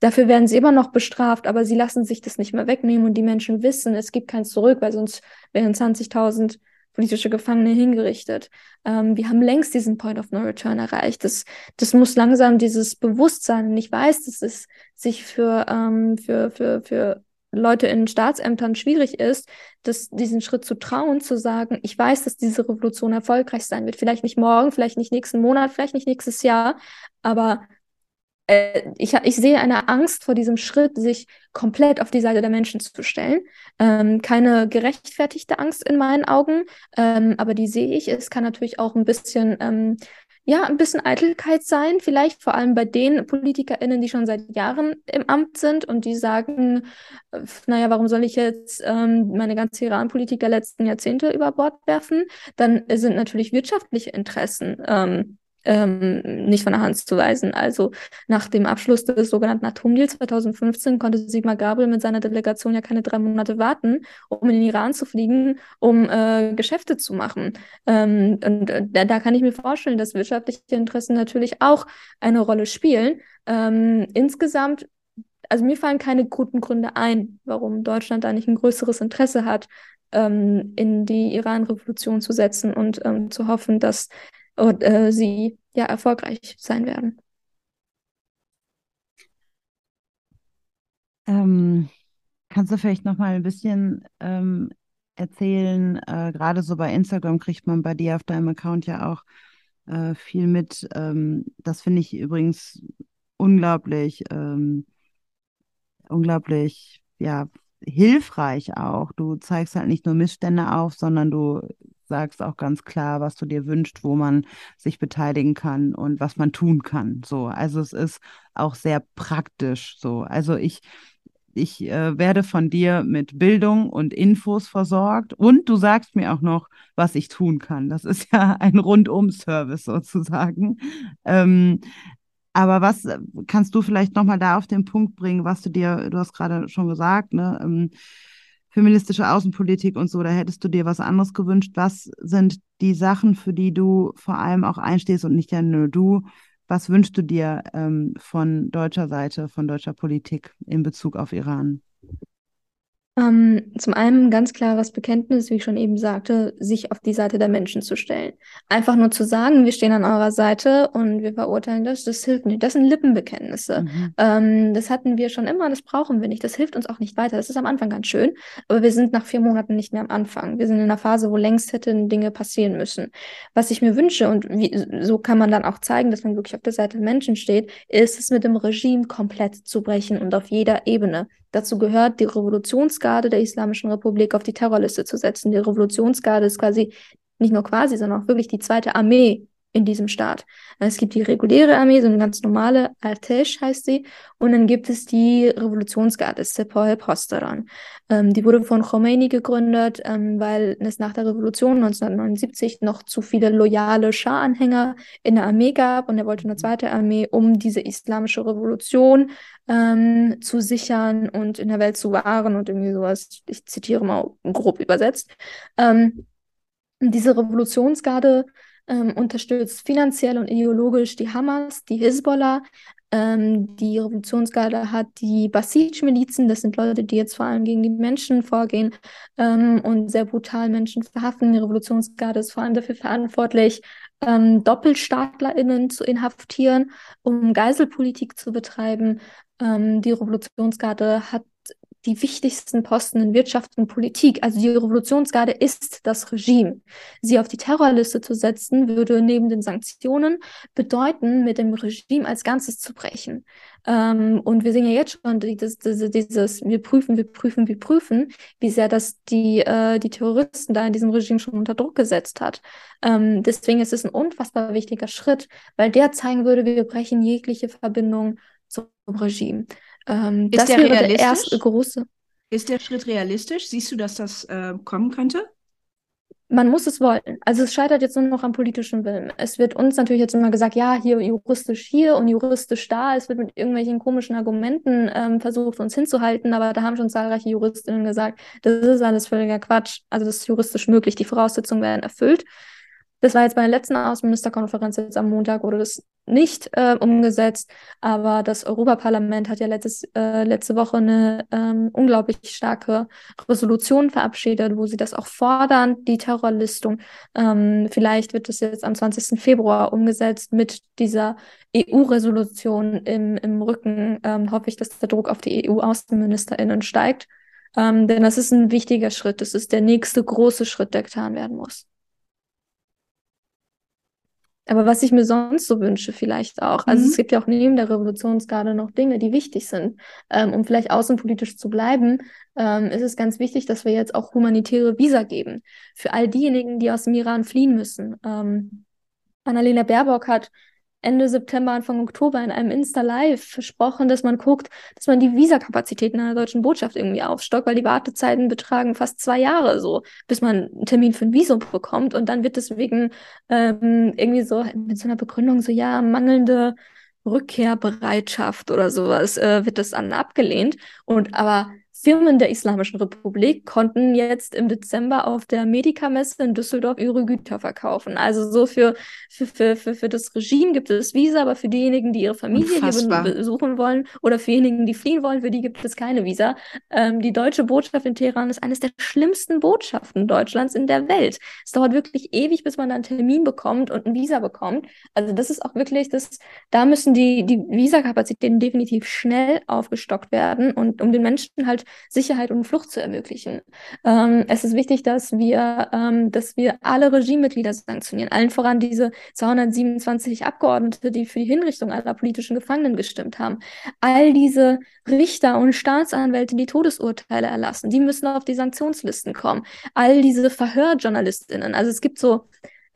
Dafür werden sie immer noch bestraft, aber sie lassen sich das nicht mehr wegnehmen und die Menschen wissen, es gibt kein Zurück, weil sonst wären 20.000 politische Gefangene hingerichtet. Ähm, wir haben längst diesen Point of No Return erreicht. Das, das muss langsam dieses Bewusstsein, und ich weiß, dass es sich für, ähm, für, für, für Leute in Staatsämtern schwierig ist, dass diesen Schritt zu trauen, zu sagen, ich weiß, dass diese Revolution erfolgreich sein wird. Vielleicht nicht morgen, vielleicht nicht nächsten Monat, vielleicht nicht nächstes Jahr, aber äh, ich, ich sehe eine Angst vor diesem Schritt, sich komplett auf die Seite der Menschen zu stellen. Ähm, keine gerechtfertigte Angst in meinen Augen, ähm, aber die sehe ich. Es kann natürlich auch ein bisschen, ähm, ja, ein bisschen Eitelkeit sein, vielleicht vor allem bei den PolitikerInnen, die schon seit Jahren im Amt sind und die sagen, äh, naja, warum soll ich jetzt ähm, meine ganze Iran-Politik der letzten Jahrzehnte über Bord werfen? Dann sind natürlich wirtschaftliche Interessen ähm, ähm, nicht von der Hand zu weisen. Also nach dem Abschluss des sogenannten Atomdeals 2015 konnte Sigmar Gabel mit seiner Delegation ja keine drei Monate warten, um in den Iran zu fliegen, um äh, Geschäfte zu machen. Ähm, und äh, da, kann ich mir vorstellen, dass wirtschaftliche Interessen natürlich auch eine Rolle spielen. Ähm, insgesamt also mir fallen keine guten Gründe ein, warum Deutschland da nicht ein größeres Interesse hat, ähm, in die Iran-Revolution zu setzen und ähm, zu hoffen, dass und äh, sie ja erfolgreich sein werden.
Ähm, kannst du vielleicht noch mal ein bisschen ähm, erzählen? Äh, Gerade so bei Instagram kriegt man bei dir auf deinem Account ja auch äh, viel mit. Ähm, das finde ich übrigens unglaublich, ähm, unglaublich, ja, hilfreich auch. Du zeigst halt nicht nur Missstände auf, sondern du sagst auch ganz klar, was du dir wünschst, wo man sich beteiligen kann und was man tun kann. So, also es ist auch sehr praktisch. So, also ich ich äh, werde von dir mit Bildung und Infos versorgt und du sagst mir auch noch, was ich tun kann. Das ist ja ein Rundum-Service sozusagen. Ähm, aber was kannst du vielleicht nochmal da auf den Punkt bringen, was du dir, du hast gerade schon gesagt, ne? Ähm, feministische Außenpolitik und so, da hättest du dir was anderes gewünscht. Was sind die Sachen, für die du vor allem auch einstehst und nicht ja nur du? Was wünschst du dir ähm, von deutscher Seite, von deutscher Politik in Bezug auf Iran?
Ähm, zum einen ganz klares Bekenntnis, wie ich schon eben sagte, sich auf die Seite der Menschen zu stellen. Einfach nur zu sagen, wir stehen an eurer Seite und wir verurteilen das, das hilft nicht. Das sind Lippenbekenntnisse. Mhm. Ähm, das hatten wir schon immer, das brauchen wir nicht. Das hilft uns auch nicht weiter. Das ist am Anfang ganz schön, aber wir sind nach vier Monaten nicht mehr am Anfang. Wir sind in einer Phase, wo längst hätten Dinge passieren müssen. Was ich mir wünsche, und wie, so kann man dann auch zeigen, dass man wirklich auf der Seite der Menschen steht, ist es mit dem Regime komplett zu brechen und auf jeder Ebene. Dazu gehört, die Revolutionsgarde der Islamischen Republik auf die Terrorliste zu setzen. Die Revolutionsgarde ist quasi nicht nur quasi, sondern auch wirklich die zweite Armee in diesem Staat. Es gibt die reguläre Armee, so eine ganz normale, Artesh heißt sie, und dann gibt es die Revolutionsgarde, Sepoy Posteran. Ähm, die wurde von Khomeini gegründet, ähm, weil es nach der Revolution 1979 noch zu viele loyale Schah-Anhänger in der Armee gab und er wollte eine zweite Armee, um diese islamische Revolution ähm, zu sichern und in der Welt zu wahren und irgendwie sowas, ich zitiere mal grob übersetzt. Ähm, diese Revolutionsgarde ähm, unterstützt finanziell und ideologisch die Hamas, die Hisbollah. Ähm, die Revolutionsgarde hat die Basij-Milizen, das sind Leute, die jetzt vor allem gegen die Menschen vorgehen ähm, und sehr brutal Menschen verhaften. Die Revolutionsgarde ist vor allem dafür verantwortlich, ähm, DoppelstaatlerInnen zu inhaftieren, um Geiselpolitik zu betreiben. Ähm, die Revolutionsgarde hat die wichtigsten Posten in Wirtschaft und Politik. Also die Revolutionsgarde ist das Regime. Sie auf die Terrorliste zu setzen, würde neben den Sanktionen bedeuten, mit dem Regime als Ganzes zu brechen. Ähm, und wir sehen ja jetzt schon dieses, dieses, dieses, wir prüfen, wir prüfen, wir prüfen, wie sehr das die, äh, die Terroristen da in diesem Regime schon unter Druck gesetzt hat. Ähm, deswegen ist es ein unfassbar wichtiger Schritt, weil der zeigen würde, wir brechen jegliche Verbindung zum Regime.
Ähm, ist das der wäre der erste große. Ist der Schritt realistisch? Siehst du, dass das äh, kommen könnte?
Man muss es wollen. Also es scheitert jetzt nur noch am politischen Willen. Es wird uns natürlich jetzt immer gesagt, ja, hier juristisch hier und juristisch da. Es wird mit irgendwelchen komischen Argumenten ähm, versucht, uns hinzuhalten, aber da haben schon zahlreiche Juristinnen gesagt, das ist alles völliger Quatsch. Also das ist juristisch möglich, die Voraussetzungen werden erfüllt. Das war jetzt bei der letzten Außenministerkonferenz jetzt am Montag, wurde das nicht äh, umgesetzt, aber das Europaparlament hat ja letztes, äh, letzte Woche eine ähm, unglaublich starke Resolution verabschiedet, wo sie das auch fordern, die Terrorlistung. Ähm, vielleicht wird das jetzt am 20. Februar umgesetzt mit dieser EU-Resolution im, im Rücken. Ähm, hoffe ich, dass der Druck auf die EU-AußenministerInnen steigt. Ähm, denn das ist ein wichtiger Schritt. Das ist der nächste große Schritt, der getan werden muss. Aber was ich mir sonst so wünsche, vielleicht auch. Also mhm. es gibt ja auch neben der Revolutionsgarde noch Dinge, die wichtig sind. Ähm, um vielleicht außenpolitisch zu bleiben, ähm, ist es ganz wichtig, dass wir jetzt auch humanitäre Visa geben. Für all diejenigen, die aus dem Iran fliehen müssen. Ähm, Annalena Baerbock hat Ende September, Anfang Oktober in einem Insta-Live versprochen, dass man guckt, dass man die Visakapazitäten einer deutschen Botschaft irgendwie aufstockt, weil die Wartezeiten betragen fast zwei Jahre so, bis man einen Termin für ein Visum bekommt. Und dann wird deswegen ähm, irgendwie so mit so einer Begründung so, ja, mangelnde Rückkehrbereitschaft oder sowas, äh, wird das dann abgelehnt. Und aber Firmen der Islamischen Republik konnten jetzt im Dezember auf der Medica-Messe in Düsseldorf ihre Güter verkaufen. Also so für, für, für, für, für das Regime gibt es Visa, aber für diejenigen, die ihre Familie Unfassbar. hier besuchen wollen oder für diejenigen, die fliehen wollen, für die gibt es keine Visa. Ähm, die deutsche Botschaft in Teheran ist eines der schlimmsten Botschaften Deutschlands in der Welt. Es dauert wirklich ewig, bis man da einen Termin bekommt und ein Visa bekommt. Also das ist auch wirklich, das, da müssen die, die Visa-Kapazitäten definitiv schnell aufgestockt werden und um den Menschen halt Sicherheit und Flucht zu ermöglichen. Ähm, es ist wichtig, dass wir, ähm, dass wir alle Regimemitglieder sanktionieren, allen voran diese 227 Abgeordnete, die für die Hinrichtung aller politischen Gefangenen gestimmt haben. All diese Richter und Staatsanwälte, die Todesurteile erlassen, die müssen auf die Sanktionslisten kommen. All diese Verhörjournalistinnen, also es gibt so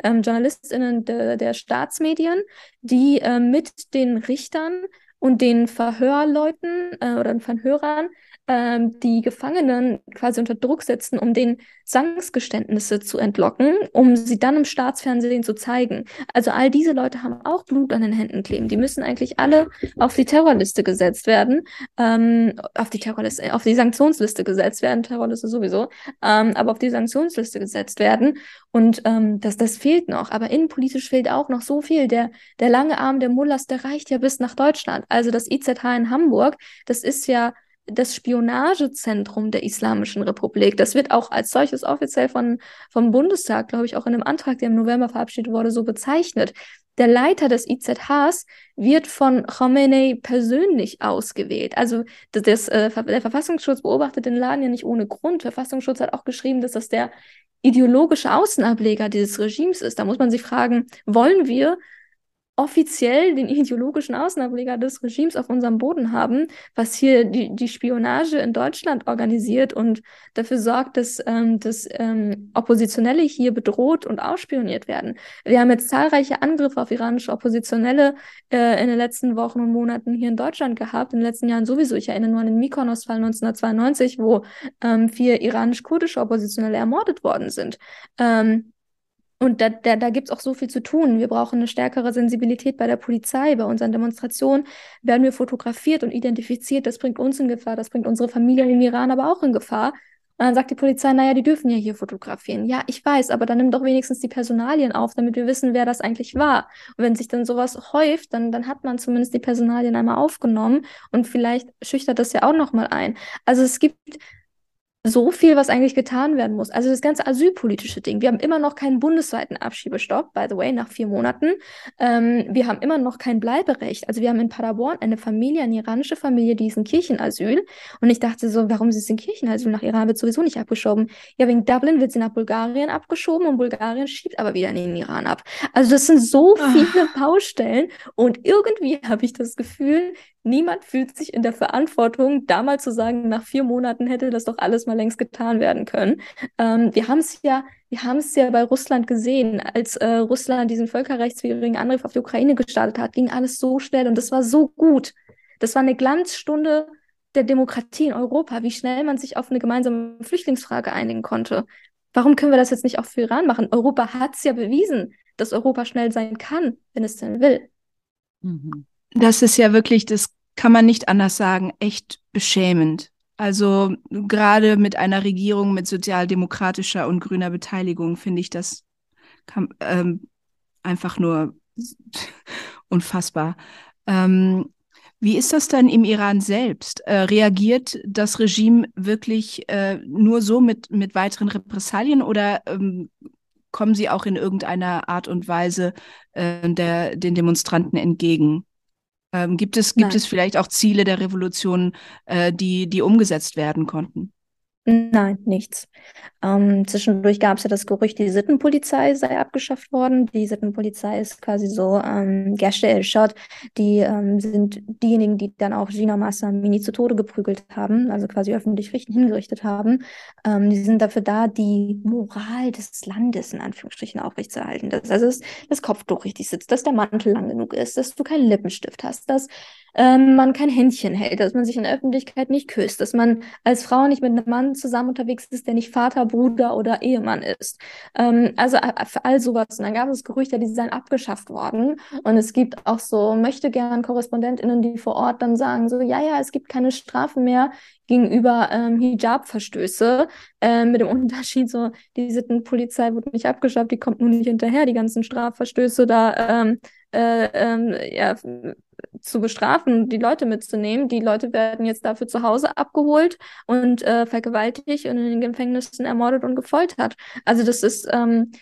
ähm, JournalistInnen de, der Staatsmedien, die äh, mit den Richtern und den Verhörleuten äh, oder den Verhörern ähm, die Gefangenen quasi unter Druck setzen, um den Zwangsgeständnisse zu entlocken, um sie dann im Staatsfernsehen zu zeigen. Also all diese Leute haben auch Blut an den Händen kleben. Die müssen eigentlich alle auf die Terrorliste gesetzt werden, ähm, auf die Terrorliste, auf die Sanktionsliste gesetzt werden, Terrorliste sowieso, ähm, aber auf die Sanktionsliste gesetzt werden. Und ähm, das, das fehlt noch. Aber innenpolitisch fehlt auch noch so viel. Der, der lange Arm der Mullahs, der reicht ja bis nach Deutschland. Also das IZH in Hamburg, das ist ja das Spionagezentrum der Islamischen Republik. Das wird auch als solches offiziell von, vom Bundestag, glaube ich, auch in einem Antrag, der im November verabschiedet wurde, so bezeichnet. Der Leiter des IZHs wird von Khomeini persönlich ausgewählt. Also das, das, äh, der Verfassungsschutz beobachtet den Laden ja nicht ohne Grund. Der Verfassungsschutz hat auch geschrieben, dass das der ideologische Außenableger dieses Regimes ist. Da muss man sich fragen, wollen wir offiziell den ideologischen Außenableger des Regimes auf unserem Boden haben, was hier die, die Spionage in Deutschland organisiert und dafür sorgt, dass, ähm, dass ähm, Oppositionelle hier bedroht und ausspioniert werden. Wir haben jetzt zahlreiche Angriffe auf iranische Oppositionelle äh, in den letzten Wochen und Monaten hier in Deutschland gehabt, in den letzten Jahren sowieso. Ich erinnere nur an den Mykonos-Fall 1992, wo ähm, vier iranisch-kurdische Oppositionelle ermordet worden sind. Ähm, und da, da, da gibt es auch so viel zu tun. Wir brauchen eine stärkere Sensibilität bei der Polizei. Bei unseren Demonstrationen werden wir fotografiert und identifiziert. Das bringt uns in Gefahr, das bringt unsere Familien im Iran aber auch in Gefahr. Und dann sagt die Polizei, naja, die dürfen ja hier fotografieren. Ja, ich weiß, aber dann nimm doch wenigstens die Personalien auf, damit wir wissen, wer das eigentlich war. Und wenn sich dann sowas häuft, dann, dann hat man zumindest die Personalien einmal aufgenommen und vielleicht schüchtert das ja auch nochmal ein. Also es gibt so viel, was eigentlich getan werden muss. Also das ganze asylpolitische Ding. Wir haben immer noch keinen bundesweiten Abschiebestopp, by the way, nach vier Monaten. Ähm, wir haben immer noch kein Bleiberecht. Also wir haben in Paderborn eine Familie, eine iranische Familie, die ist in Kirchenasyl. Und ich dachte so, warum ist sie in Kirchenasyl? Nach Iran wird sowieso nicht abgeschoben. Ja, wegen Dublin wird sie nach Bulgarien abgeschoben und Bulgarien schiebt aber wieder in den Iran ab. Also das sind so ah. viele. Baustellen. Und irgendwie habe ich das Gefühl, niemand fühlt sich in der Verantwortung, da mal zu sagen, nach vier Monaten hätte das doch alles mal längst getan werden können. Ähm, wir haben es ja, wir haben es ja bei Russland gesehen, als äh, Russland diesen völkerrechtswidrigen Angriff auf die Ukraine gestartet hat, ging alles so schnell und das war so gut. Das war eine Glanzstunde der Demokratie in Europa, wie schnell man sich auf eine gemeinsame Flüchtlingsfrage einigen konnte. Warum können wir das jetzt nicht auch für Iran machen? Europa hat es ja bewiesen, dass Europa schnell sein kann, wenn es denn will.
Mhm. Das ist ja wirklich, das kann man nicht anders sagen, echt beschämend. Also gerade mit einer Regierung mit sozialdemokratischer und grüner Beteiligung finde ich das kann, ähm, einfach nur unfassbar. Ähm, wie ist das dann im Iran selbst? Äh, reagiert das Regime wirklich äh, nur so mit, mit weiteren Repressalien oder ähm, kommen sie auch in irgendeiner Art und Weise äh, der, den Demonstranten entgegen? Ähm, gibt es, gibt es vielleicht auch Ziele der Revolution, äh, die, die umgesetzt werden konnten?
Nein, nichts. Ähm, zwischendurch gab es ja das Gerücht, die Sittenpolizei sei abgeschafft worden. Die Sittenpolizei ist quasi so ähm, Gerste El-Shad. Die ähm, sind diejenigen, die dann auch Gina Massa Mini zu Tode geprügelt haben, also quasi öffentlich hingerichtet haben. Ähm, die sind dafür da, die Moral des Landes in Anführungsstrichen aufrechtzuerhalten. Dass also das, das Kopftuch richtig sitzt, dass der Mantel lang genug ist, dass du keinen Lippenstift hast, dass ähm, man kein Händchen hält, dass man sich in der Öffentlichkeit nicht küsst, dass man als Frau nicht mit einem Mann zusammen unterwegs ist, der nicht Vater, Bruder oder Ehemann ist. Ähm, also für all sowas. Und dann gab es Gerüchte, die seien abgeschafft worden. Und es gibt auch so möchte gern KorrespondentInnen, die vor Ort dann sagen, so, ja, ja, es gibt keine Strafen mehr gegenüber ähm, Hijab-Verstöße, äh, mit dem Unterschied, so, die Sittenpolizei wurde nicht abgeschafft, die kommt nun nicht hinterher, die ganzen Strafverstöße da ähm, äh, ähm, ja, zu bestrafen, die Leute mitzunehmen. Die Leute werden jetzt dafür zu Hause abgeholt und äh, vergewaltigt und in den Gefängnissen ermordet und gefoltert. Also das ist, ähm,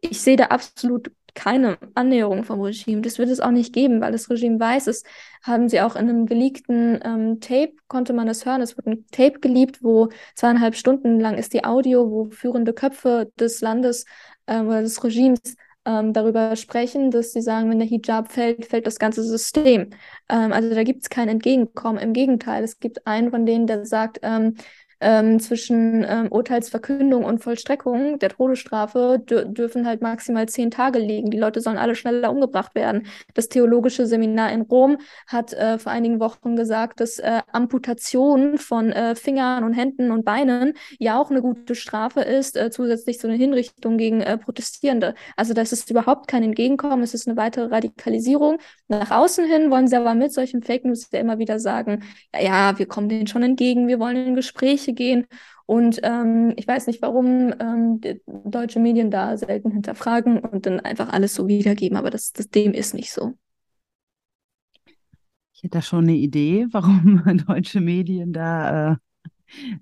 ich sehe da absolut keine Annäherung vom Regime. Das wird es auch nicht geben, weil das Regime weiß, es haben sie auch in einem geleakten ähm, Tape, konnte man das hören. Es wird ein Tape geliebt, wo zweieinhalb Stunden lang ist die Audio, wo führende Köpfe des Landes äh, oder des Regimes ähm, darüber sprechen, dass sie sagen, wenn der Hijab fällt, fällt das ganze System. Ähm, also da gibt es kein Entgegenkommen. Im Gegenteil, es gibt einen von denen, der sagt, ähm, ähm, zwischen ähm, Urteilsverkündung und Vollstreckung der Todesstrafe dürfen halt maximal zehn Tage liegen. Die Leute sollen alle schneller umgebracht werden. Das Theologische Seminar in Rom hat äh, vor einigen Wochen gesagt, dass äh, Amputation von äh, Fingern und Händen und Beinen ja auch eine gute Strafe ist, äh, zusätzlich zu einer Hinrichtung gegen äh, Protestierende. Also das ist überhaupt kein Entgegenkommen, es ist eine weitere Radikalisierung. Nach außen hin wollen sie aber mit solchen Fake News ja immer wieder sagen, ja, ja, wir kommen denen schon entgegen, wir wollen in Gespräch Gespräche gehen. Und ähm, ich weiß nicht, warum ähm, deutsche Medien da selten hinterfragen und dann einfach alles so wiedergeben, aber das, das dem ist nicht so.
hätte da schon eine Idee, warum deutsche Medien da, äh,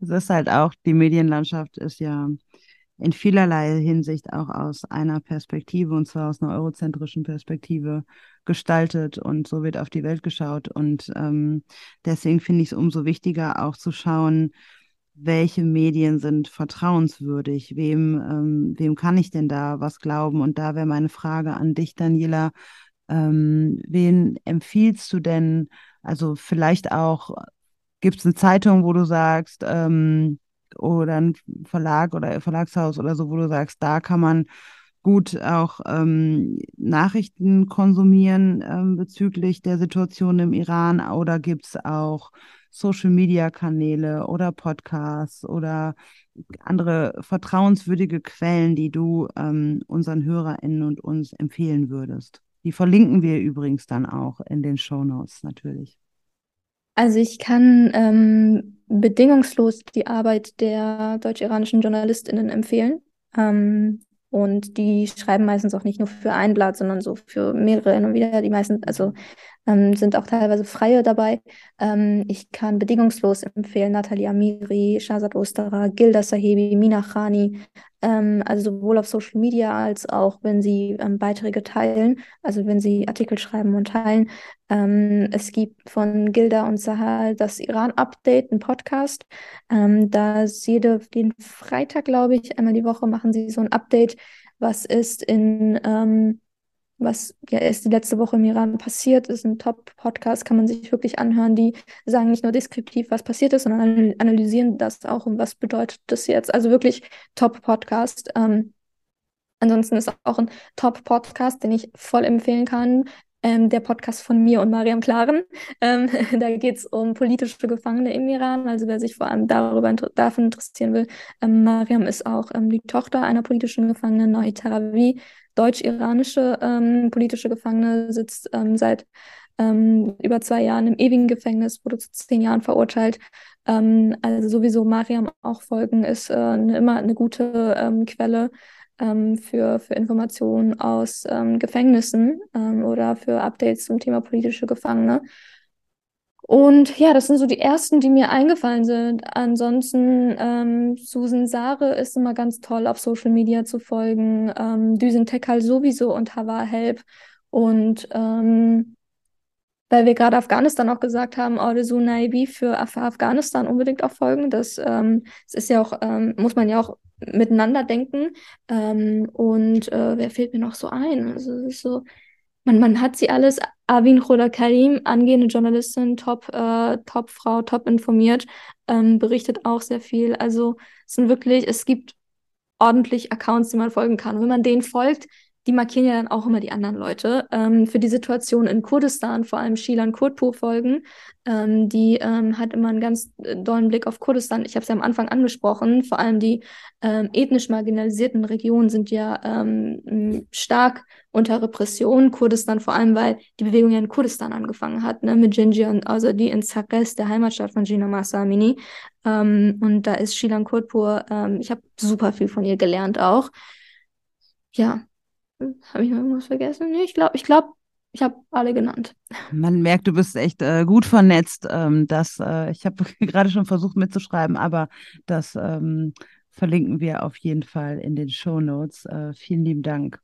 es ist halt auch, die Medienlandschaft ist ja in vielerlei Hinsicht auch aus einer Perspektive, und zwar aus einer eurozentrischen Perspektive gestaltet und so wird auf die Welt geschaut. Und ähm, deswegen finde ich es umso wichtiger auch zu schauen, welche Medien sind vertrauenswürdig, wem, ähm, wem kann ich denn da was glauben? Und da wäre meine Frage an dich, Daniela, ähm, wen empfiehlst du denn? Also vielleicht auch, gibt es eine Zeitung, wo du sagst, ähm, oder ein Verlag oder Verlagshaus oder so, wo du sagst, da kann man gut auch ähm, Nachrichten konsumieren ähm, bezüglich der Situation im Iran oder gibt es auch Social-Media-Kanäle oder Podcasts oder andere vertrauenswürdige Quellen, die du ähm, unseren HörerInnen und uns empfehlen würdest? Die verlinken wir übrigens dann auch in den Show Notes natürlich.
Also ich kann ähm, bedingungslos die Arbeit der deutsch-iranischen JournalistInnen empfehlen. Ähm, und die schreiben meistens auch nicht nur für ein Blatt, sondern so für mehrere hin und wieder. Die meisten, also ähm, sind auch teilweise Freie dabei. Ähm, ich kann bedingungslos empfehlen Nathalie Amiri, Shazad Osterer, Gilda Sahebi, Mina Khani, ähm, also sowohl auf Social Media als auch, wenn sie ähm, Beiträge teilen, also wenn sie Artikel schreiben und teilen. Ähm, es gibt von Gilda und Sahal das Iran-Update, ein Podcast. Ähm, da jede, jeden Freitag, glaube ich, einmal die Woche machen sie so ein Update, was ist in was ja erst die letzte Woche im Iran passiert ist. Ein Top-Podcast kann man sich wirklich anhören. Die sagen nicht nur deskriptiv, was passiert ist, sondern analysieren das auch und was bedeutet das jetzt. Also wirklich Top-Podcast. Ähm, ansonsten ist auch ein Top-Podcast, den ich voll empfehlen kann. Ähm, der Podcast von mir und Mariam Klaren. Ähm, da geht es um politische Gefangene im Iran. Also wer sich vor allem darüber inter davon interessieren will. Ähm, Mariam ist auch ähm, die Tochter einer politischen Gefangenen, Nahi Tarawi deutsch-iranische ähm, politische Gefangene, sitzt ähm, seit über zwei Jahren im ewigen Gefängnis, wurde zu zehn Jahren verurteilt. Also sowieso Mariam auch folgen ist äh, eine, immer eine gute Quelle ähm, für, für Informationen aus Gefängnissen oder für Updates zum Thema politische Gefangene. Und ja, das sind so die ersten, die mir eingefallen sind. Ansonsten, ähm, Susan Sare ist immer ganz toll, auf Social Media zu folgen. Ähm, Düsen Tekal sowieso und Hawa Help. Und ähm, weil wir gerade Afghanistan auch gesagt haben, Ordesu Naibi für Afghanistan unbedingt auch folgen. Das, ähm, das ist ja auch, ähm, muss man ja auch miteinander denken. Ähm, und äh, wer fehlt mir noch so ein? Also es ist so, man, man hat sie alles. Avin Khoda Karim, angehende Journalistin, top, äh, top Frau, top informiert, ähm, berichtet auch sehr viel. Also es sind wirklich, es gibt ordentlich Accounts, die man folgen kann. Und wenn man denen folgt, die markieren ja dann auch immer die anderen Leute. Ähm, für die Situation in Kurdistan, vor allem Shilan Kurdpur folgen, ähm, die ähm, hat immer einen ganz äh, dollen Blick auf Kurdistan. Ich habe es ja am Anfang angesprochen, vor allem die ähm, ethnisch marginalisierten Regionen sind ja ähm, stark unter Repression. Kurdistan vor allem, weil die Bewegung ja in Kurdistan angefangen hat, ne, mit Jinji und also die in Saqqez, der Heimatstadt von Gina Masamini. Ähm, und da ist Shilan Kurdpur, ich habe super viel von ihr gelernt auch. Ja, habe ich noch irgendwas vergessen? Nee, ich glaube, ich glaube, ich habe alle genannt.
Man merkt, du bist echt äh, gut vernetzt. Ähm, das, äh, ich habe gerade schon versucht mitzuschreiben, aber das ähm, verlinken wir auf jeden Fall in den Show Notes. Äh, vielen lieben Dank.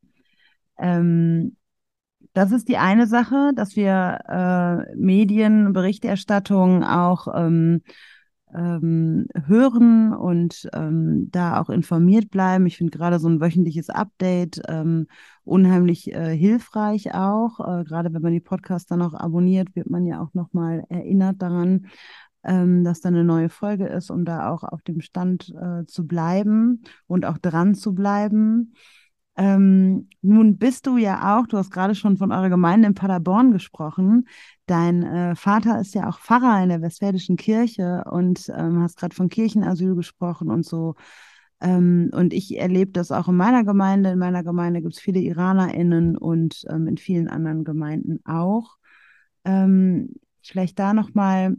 Ähm, das ist die eine Sache, dass wir äh, Medienberichterstattung auch ähm, hören und ähm, da auch informiert bleiben. Ich finde gerade so ein wöchentliches Update ähm, unheimlich äh, hilfreich auch. Äh, gerade wenn man die Podcasts dann auch abonniert, wird man ja auch nochmal erinnert daran, ähm, dass da eine neue Folge ist, um da auch auf dem Stand äh, zu bleiben und auch dran zu bleiben. Ähm, nun bist du ja auch, du hast gerade schon von eurer Gemeinde in Paderborn gesprochen. Dein äh, Vater ist ja auch Pfarrer in der Westfälischen Kirche und ähm, hast gerade von Kirchenasyl gesprochen und so. Ähm, und ich erlebe das auch in meiner Gemeinde. In meiner Gemeinde gibt es viele IranerInnen und ähm, in vielen anderen Gemeinden auch. Ähm, vielleicht da nochmal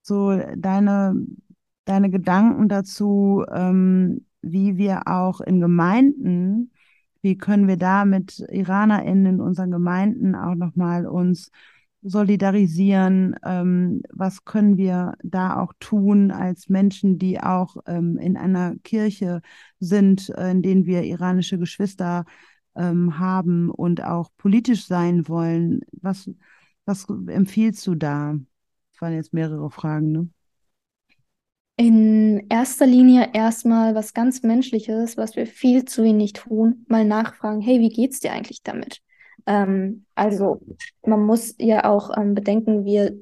so deine, deine Gedanken dazu, ähm, wie wir auch in Gemeinden wie können wir da mit IranerInnen in unseren Gemeinden auch nochmal uns solidarisieren? Ähm, was können wir da auch tun als Menschen, die auch ähm, in einer Kirche sind, äh, in denen wir iranische Geschwister ähm, haben und auch politisch sein wollen? Was, was empfiehlst du da? Das waren jetzt mehrere Fragen, ne?
In erster Linie erstmal was ganz Menschliches, was wir viel zu wenig tun, mal nachfragen, hey, wie geht's dir eigentlich damit? Ähm, also man muss ja auch ähm, bedenken, wir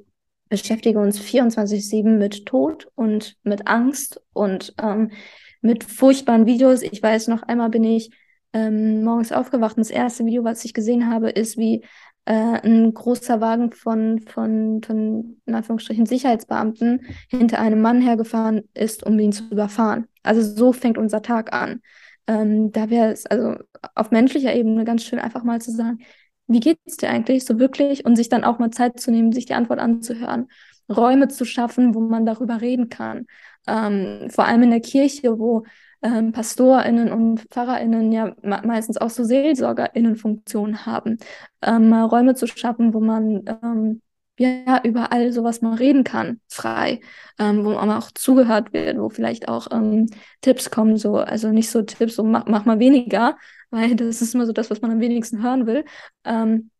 beschäftigen uns 24-7 mit Tod und mit Angst und ähm, mit furchtbaren Videos. Ich weiß noch einmal bin ich ähm, morgens aufgewacht und das erste Video, was ich gesehen habe, ist, wie ein großer Wagen von, von, von, in Anführungsstrichen, Sicherheitsbeamten hinter einem Mann hergefahren ist, um ihn zu überfahren. Also so fängt unser Tag an. Ähm, da wäre es also auf menschlicher Ebene ganz schön einfach mal zu sagen, wie geht es dir eigentlich so wirklich und sich dann auch mal Zeit zu nehmen, sich die Antwort anzuhören, Räume zu schaffen, wo man darüber reden kann. Ähm, vor allem in der Kirche, wo ähm, PastorInnen und PfarrerInnen ja meistens auch so SeelsorgerInnen-Funktionen haben, ähm, Räume zu schaffen, wo man ähm, ja, über all sowas mal reden kann, frei, ähm, wo man auch zugehört wird, wo vielleicht auch ähm, Tipps kommen, so, also nicht so Tipps, so mach, mach mal weniger, weil das ist immer so das, was man am wenigsten hören will, ähm,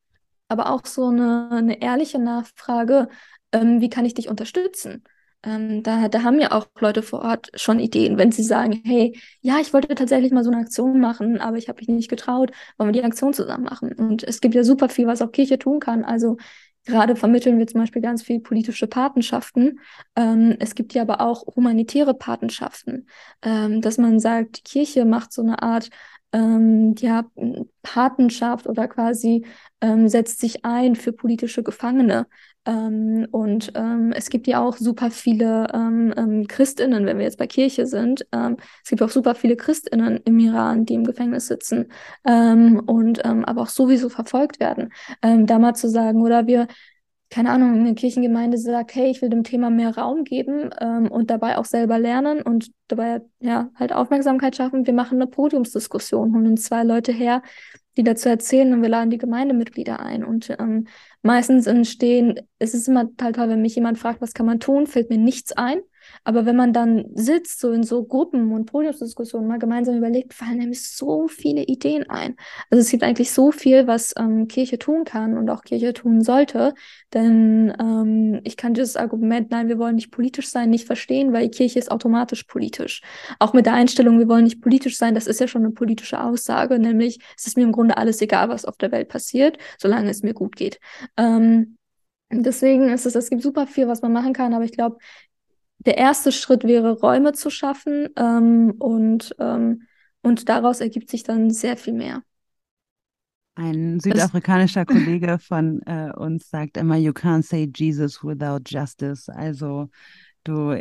aber auch so eine, eine ehrliche Nachfrage, ähm, wie kann ich dich unterstützen? Ähm, da, da haben ja auch Leute vor Ort schon Ideen, wenn sie sagen, hey, ja, ich wollte tatsächlich mal so eine Aktion machen, aber ich habe mich nicht getraut, wollen wir die Aktion zusammen machen? Und es gibt ja super viel, was auch Kirche tun kann. Also Gerade vermitteln wir zum Beispiel ganz viel politische Patenschaften. Ähm, es gibt ja aber auch humanitäre Patenschaften, ähm, dass man sagt, die Kirche macht so eine Art ähm, ja, Patenschaft oder quasi ähm, setzt sich ein für politische Gefangene. Ähm, und ähm, es gibt ja auch super viele ähm, ähm, Christinnen, wenn wir jetzt bei Kirche sind. Ähm, es gibt auch super viele Christinnen im Iran, die im Gefängnis sitzen ähm, und aber auch sowieso verfolgt werden. Da mal zu sagen, oder wir keine Ahnung, eine Kirchengemeinde sagt, hey, ich will dem Thema mehr Raum geben ähm, und dabei auch selber lernen und dabei ja halt Aufmerksamkeit schaffen. Wir machen eine Podiumsdiskussion, holen zwei Leute her, die dazu erzählen und wir laden die Gemeindemitglieder ein. Und ähm, meistens entstehen, es ist immer total toll, wenn mich jemand fragt, was kann man tun, fällt mir nichts ein. Aber wenn man dann sitzt, so in so Gruppen und Podiumsdiskussionen mal gemeinsam überlegt, fallen nämlich so viele Ideen ein. Also es gibt eigentlich so viel, was ähm, Kirche tun kann und auch Kirche tun sollte. Denn ähm, ich kann dieses Argument, nein, wir wollen nicht politisch sein, nicht verstehen, weil Kirche ist automatisch politisch. Auch mit der Einstellung, wir wollen nicht politisch sein, das ist ja schon eine politische Aussage, nämlich es ist mir im Grunde alles egal, was auf der Welt passiert, solange es mir gut geht. Ähm, Deswegen ist es, es gibt super viel, was man machen kann, aber ich glaube, der erste Schritt wäre, Räume zu schaffen ähm, und, ähm, und daraus ergibt sich dann sehr viel mehr.
Ein südafrikanischer das Kollege von äh, uns sagt immer, you can't say Jesus without justice. Also du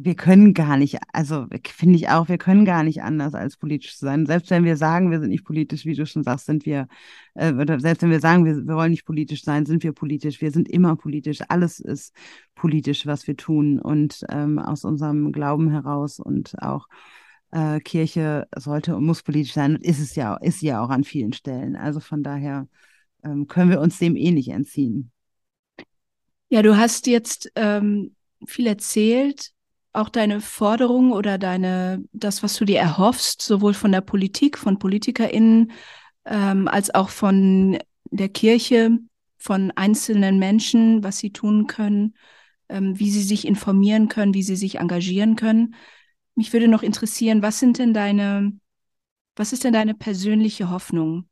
wir können gar nicht, also finde ich auch, wir können gar nicht anders als politisch sein. Selbst wenn wir sagen, wir sind nicht politisch, wie du schon sagst, sind wir, äh, oder selbst wenn wir sagen, wir, wir wollen nicht politisch sein, sind wir politisch. Wir sind immer politisch. Alles ist politisch, was wir tun und ähm, aus unserem Glauben heraus und auch äh, Kirche sollte und muss politisch sein und ist es ja, ist ja auch an vielen Stellen. Also von daher ähm, können wir uns dem eh nicht entziehen.
Ja, du hast jetzt ähm, viel erzählt auch deine Forderung oder deine, das, was du dir erhoffst, sowohl von der Politik, von PolitikerInnen, ähm, als auch von der Kirche, von einzelnen Menschen, was sie tun können, ähm, wie sie sich informieren können, wie sie sich engagieren können. Mich würde noch interessieren, was sind denn deine, was ist denn deine persönliche Hoffnung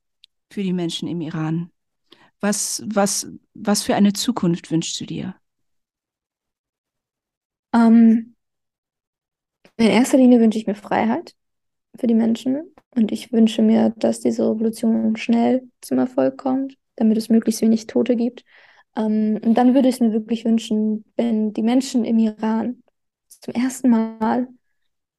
für die Menschen im Iran? Was, was, was für eine Zukunft wünschst du dir?
Ähm, in erster Linie wünsche ich mir Freiheit für die Menschen und ich wünsche mir, dass diese Revolution schnell zum Erfolg kommt, damit es möglichst wenig Tote gibt. Ähm, und dann würde ich mir wirklich wünschen, wenn die Menschen im Iran zum ersten Mal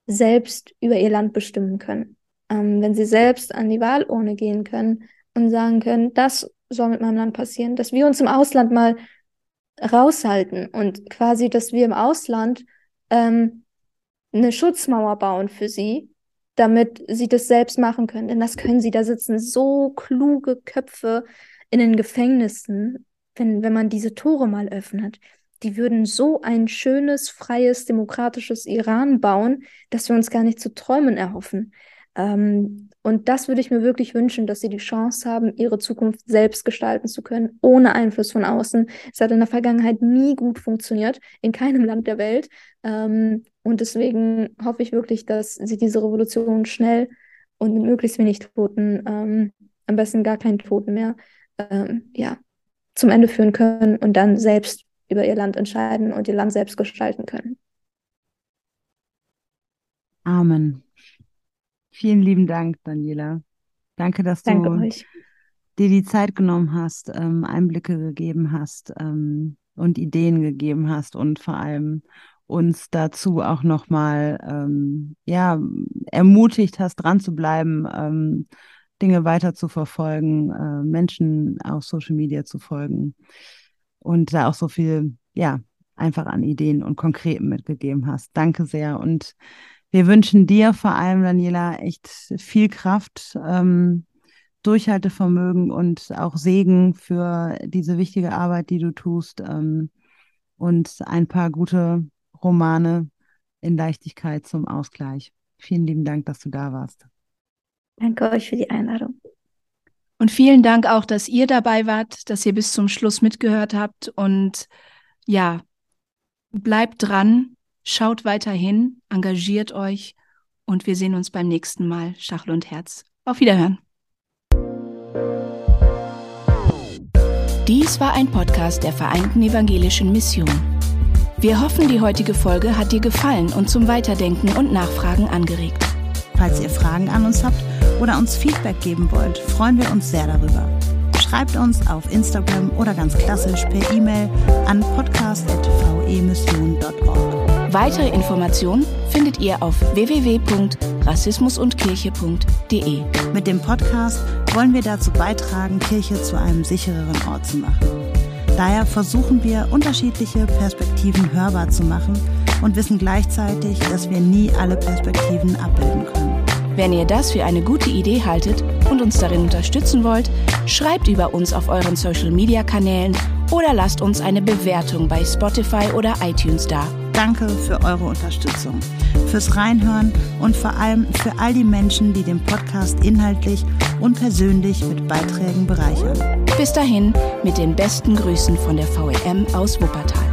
selbst über ihr Land bestimmen können. Ähm, wenn sie selbst an die Wahlurne gehen können und sagen können, das soll mit meinem Land passieren, dass wir uns im Ausland mal raushalten und quasi, dass wir im Ausland ähm, eine Schutzmauer bauen für sie, damit sie das selbst machen können. Denn das können sie. Da sitzen so kluge Köpfe in den Gefängnissen, wenn, wenn man diese Tore mal öffnet, die würden so ein schönes, freies, demokratisches Iran bauen, dass wir uns gar nicht zu träumen erhoffen. Ähm, und das würde ich mir wirklich wünschen, dass sie die Chance haben, ihre Zukunft selbst gestalten zu können, ohne Einfluss von außen. Es hat in der Vergangenheit nie gut funktioniert, in keinem Land der Welt. Ähm, und deswegen hoffe ich wirklich, dass sie diese Revolution schnell und mit möglichst wenig Toten, ähm, am besten gar keinen Toten mehr, ähm, ja, zum Ende führen können und dann selbst über ihr Land entscheiden und ihr Land selbst gestalten können.
Amen. Vielen lieben Dank, Daniela. Danke, dass
Danke
du
euch.
dir die Zeit genommen hast, ähm, Einblicke gegeben hast ähm, und Ideen gegeben hast und vor allem uns dazu auch nochmal ähm, ja, ermutigt hast, dran zu bleiben, ähm, Dinge weiter zu verfolgen, äh, Menschen auf Social Media zu folgen und da auch so viel, ja, einfach an Ideen und Konkreten mitgegeben hast. Danke sehr und wir wünschen dir vor allem, Daniela, echt viel Kraft, ähm, Durchhaltevermögen und auch Segen für diese wichtige Arbeit, die du tust ähm, und ein paar gute Romane in Leichtigkeit zum Ausgleich. Vielen lieben Dank, dass du da warst.
Danke euch für die Einladung.
Und vielen Dank auch, dass ihr dabei wart, dass ihr bis zum Schluss mitgehört habt. Und ja, bleibt dran, schaut weiterhin, engagiert euch und wir sehen uns beim nächsten Mal. Schachel und Herz. Auf Wiederhören. Dies war ein Podcast der Vereinten Evangelischen Mission. Wir hoffen, die heutige Folge hat dir gefallen und zum Weiterdenken und Nachfragen angeregt.
Falls ihr Fragen an uns habt oder uns Feedback geben wollt, freuen wir uns sehr darüber. Schreibt uns auf Instagram oder ganz klassisch per E-Mail an podcast.vemission.org.
Weitere Informationen findet ihr auf www.rassismusundkirche.de.
Mit dem Podcast wollen wir dazu beitragen, Kirche zu einem sichereren Ort zu machen. Daher versuchen wir, unterschiedliche Perspektiven hörbar zu machen und wissen gleichzeitig, dass wir nie alle Perspektiven abbilden können.
Wenn ihr das für eine gute Idee haltet und uns darin unterstützen wollt, schreibt über uns auf euren Social-Media-Kanälen oder lasst uns eine Bewertung bei Spotify oder iTunes da.
Danke für eure Unterstützung, fürs Reinhören und vor allem für all die Menschen, die den Podcast inhaltlich und persönlich mit Beiträgen bereichern.
Bis dahin mit den besten Grüßen von der VEM aus Wuppertal.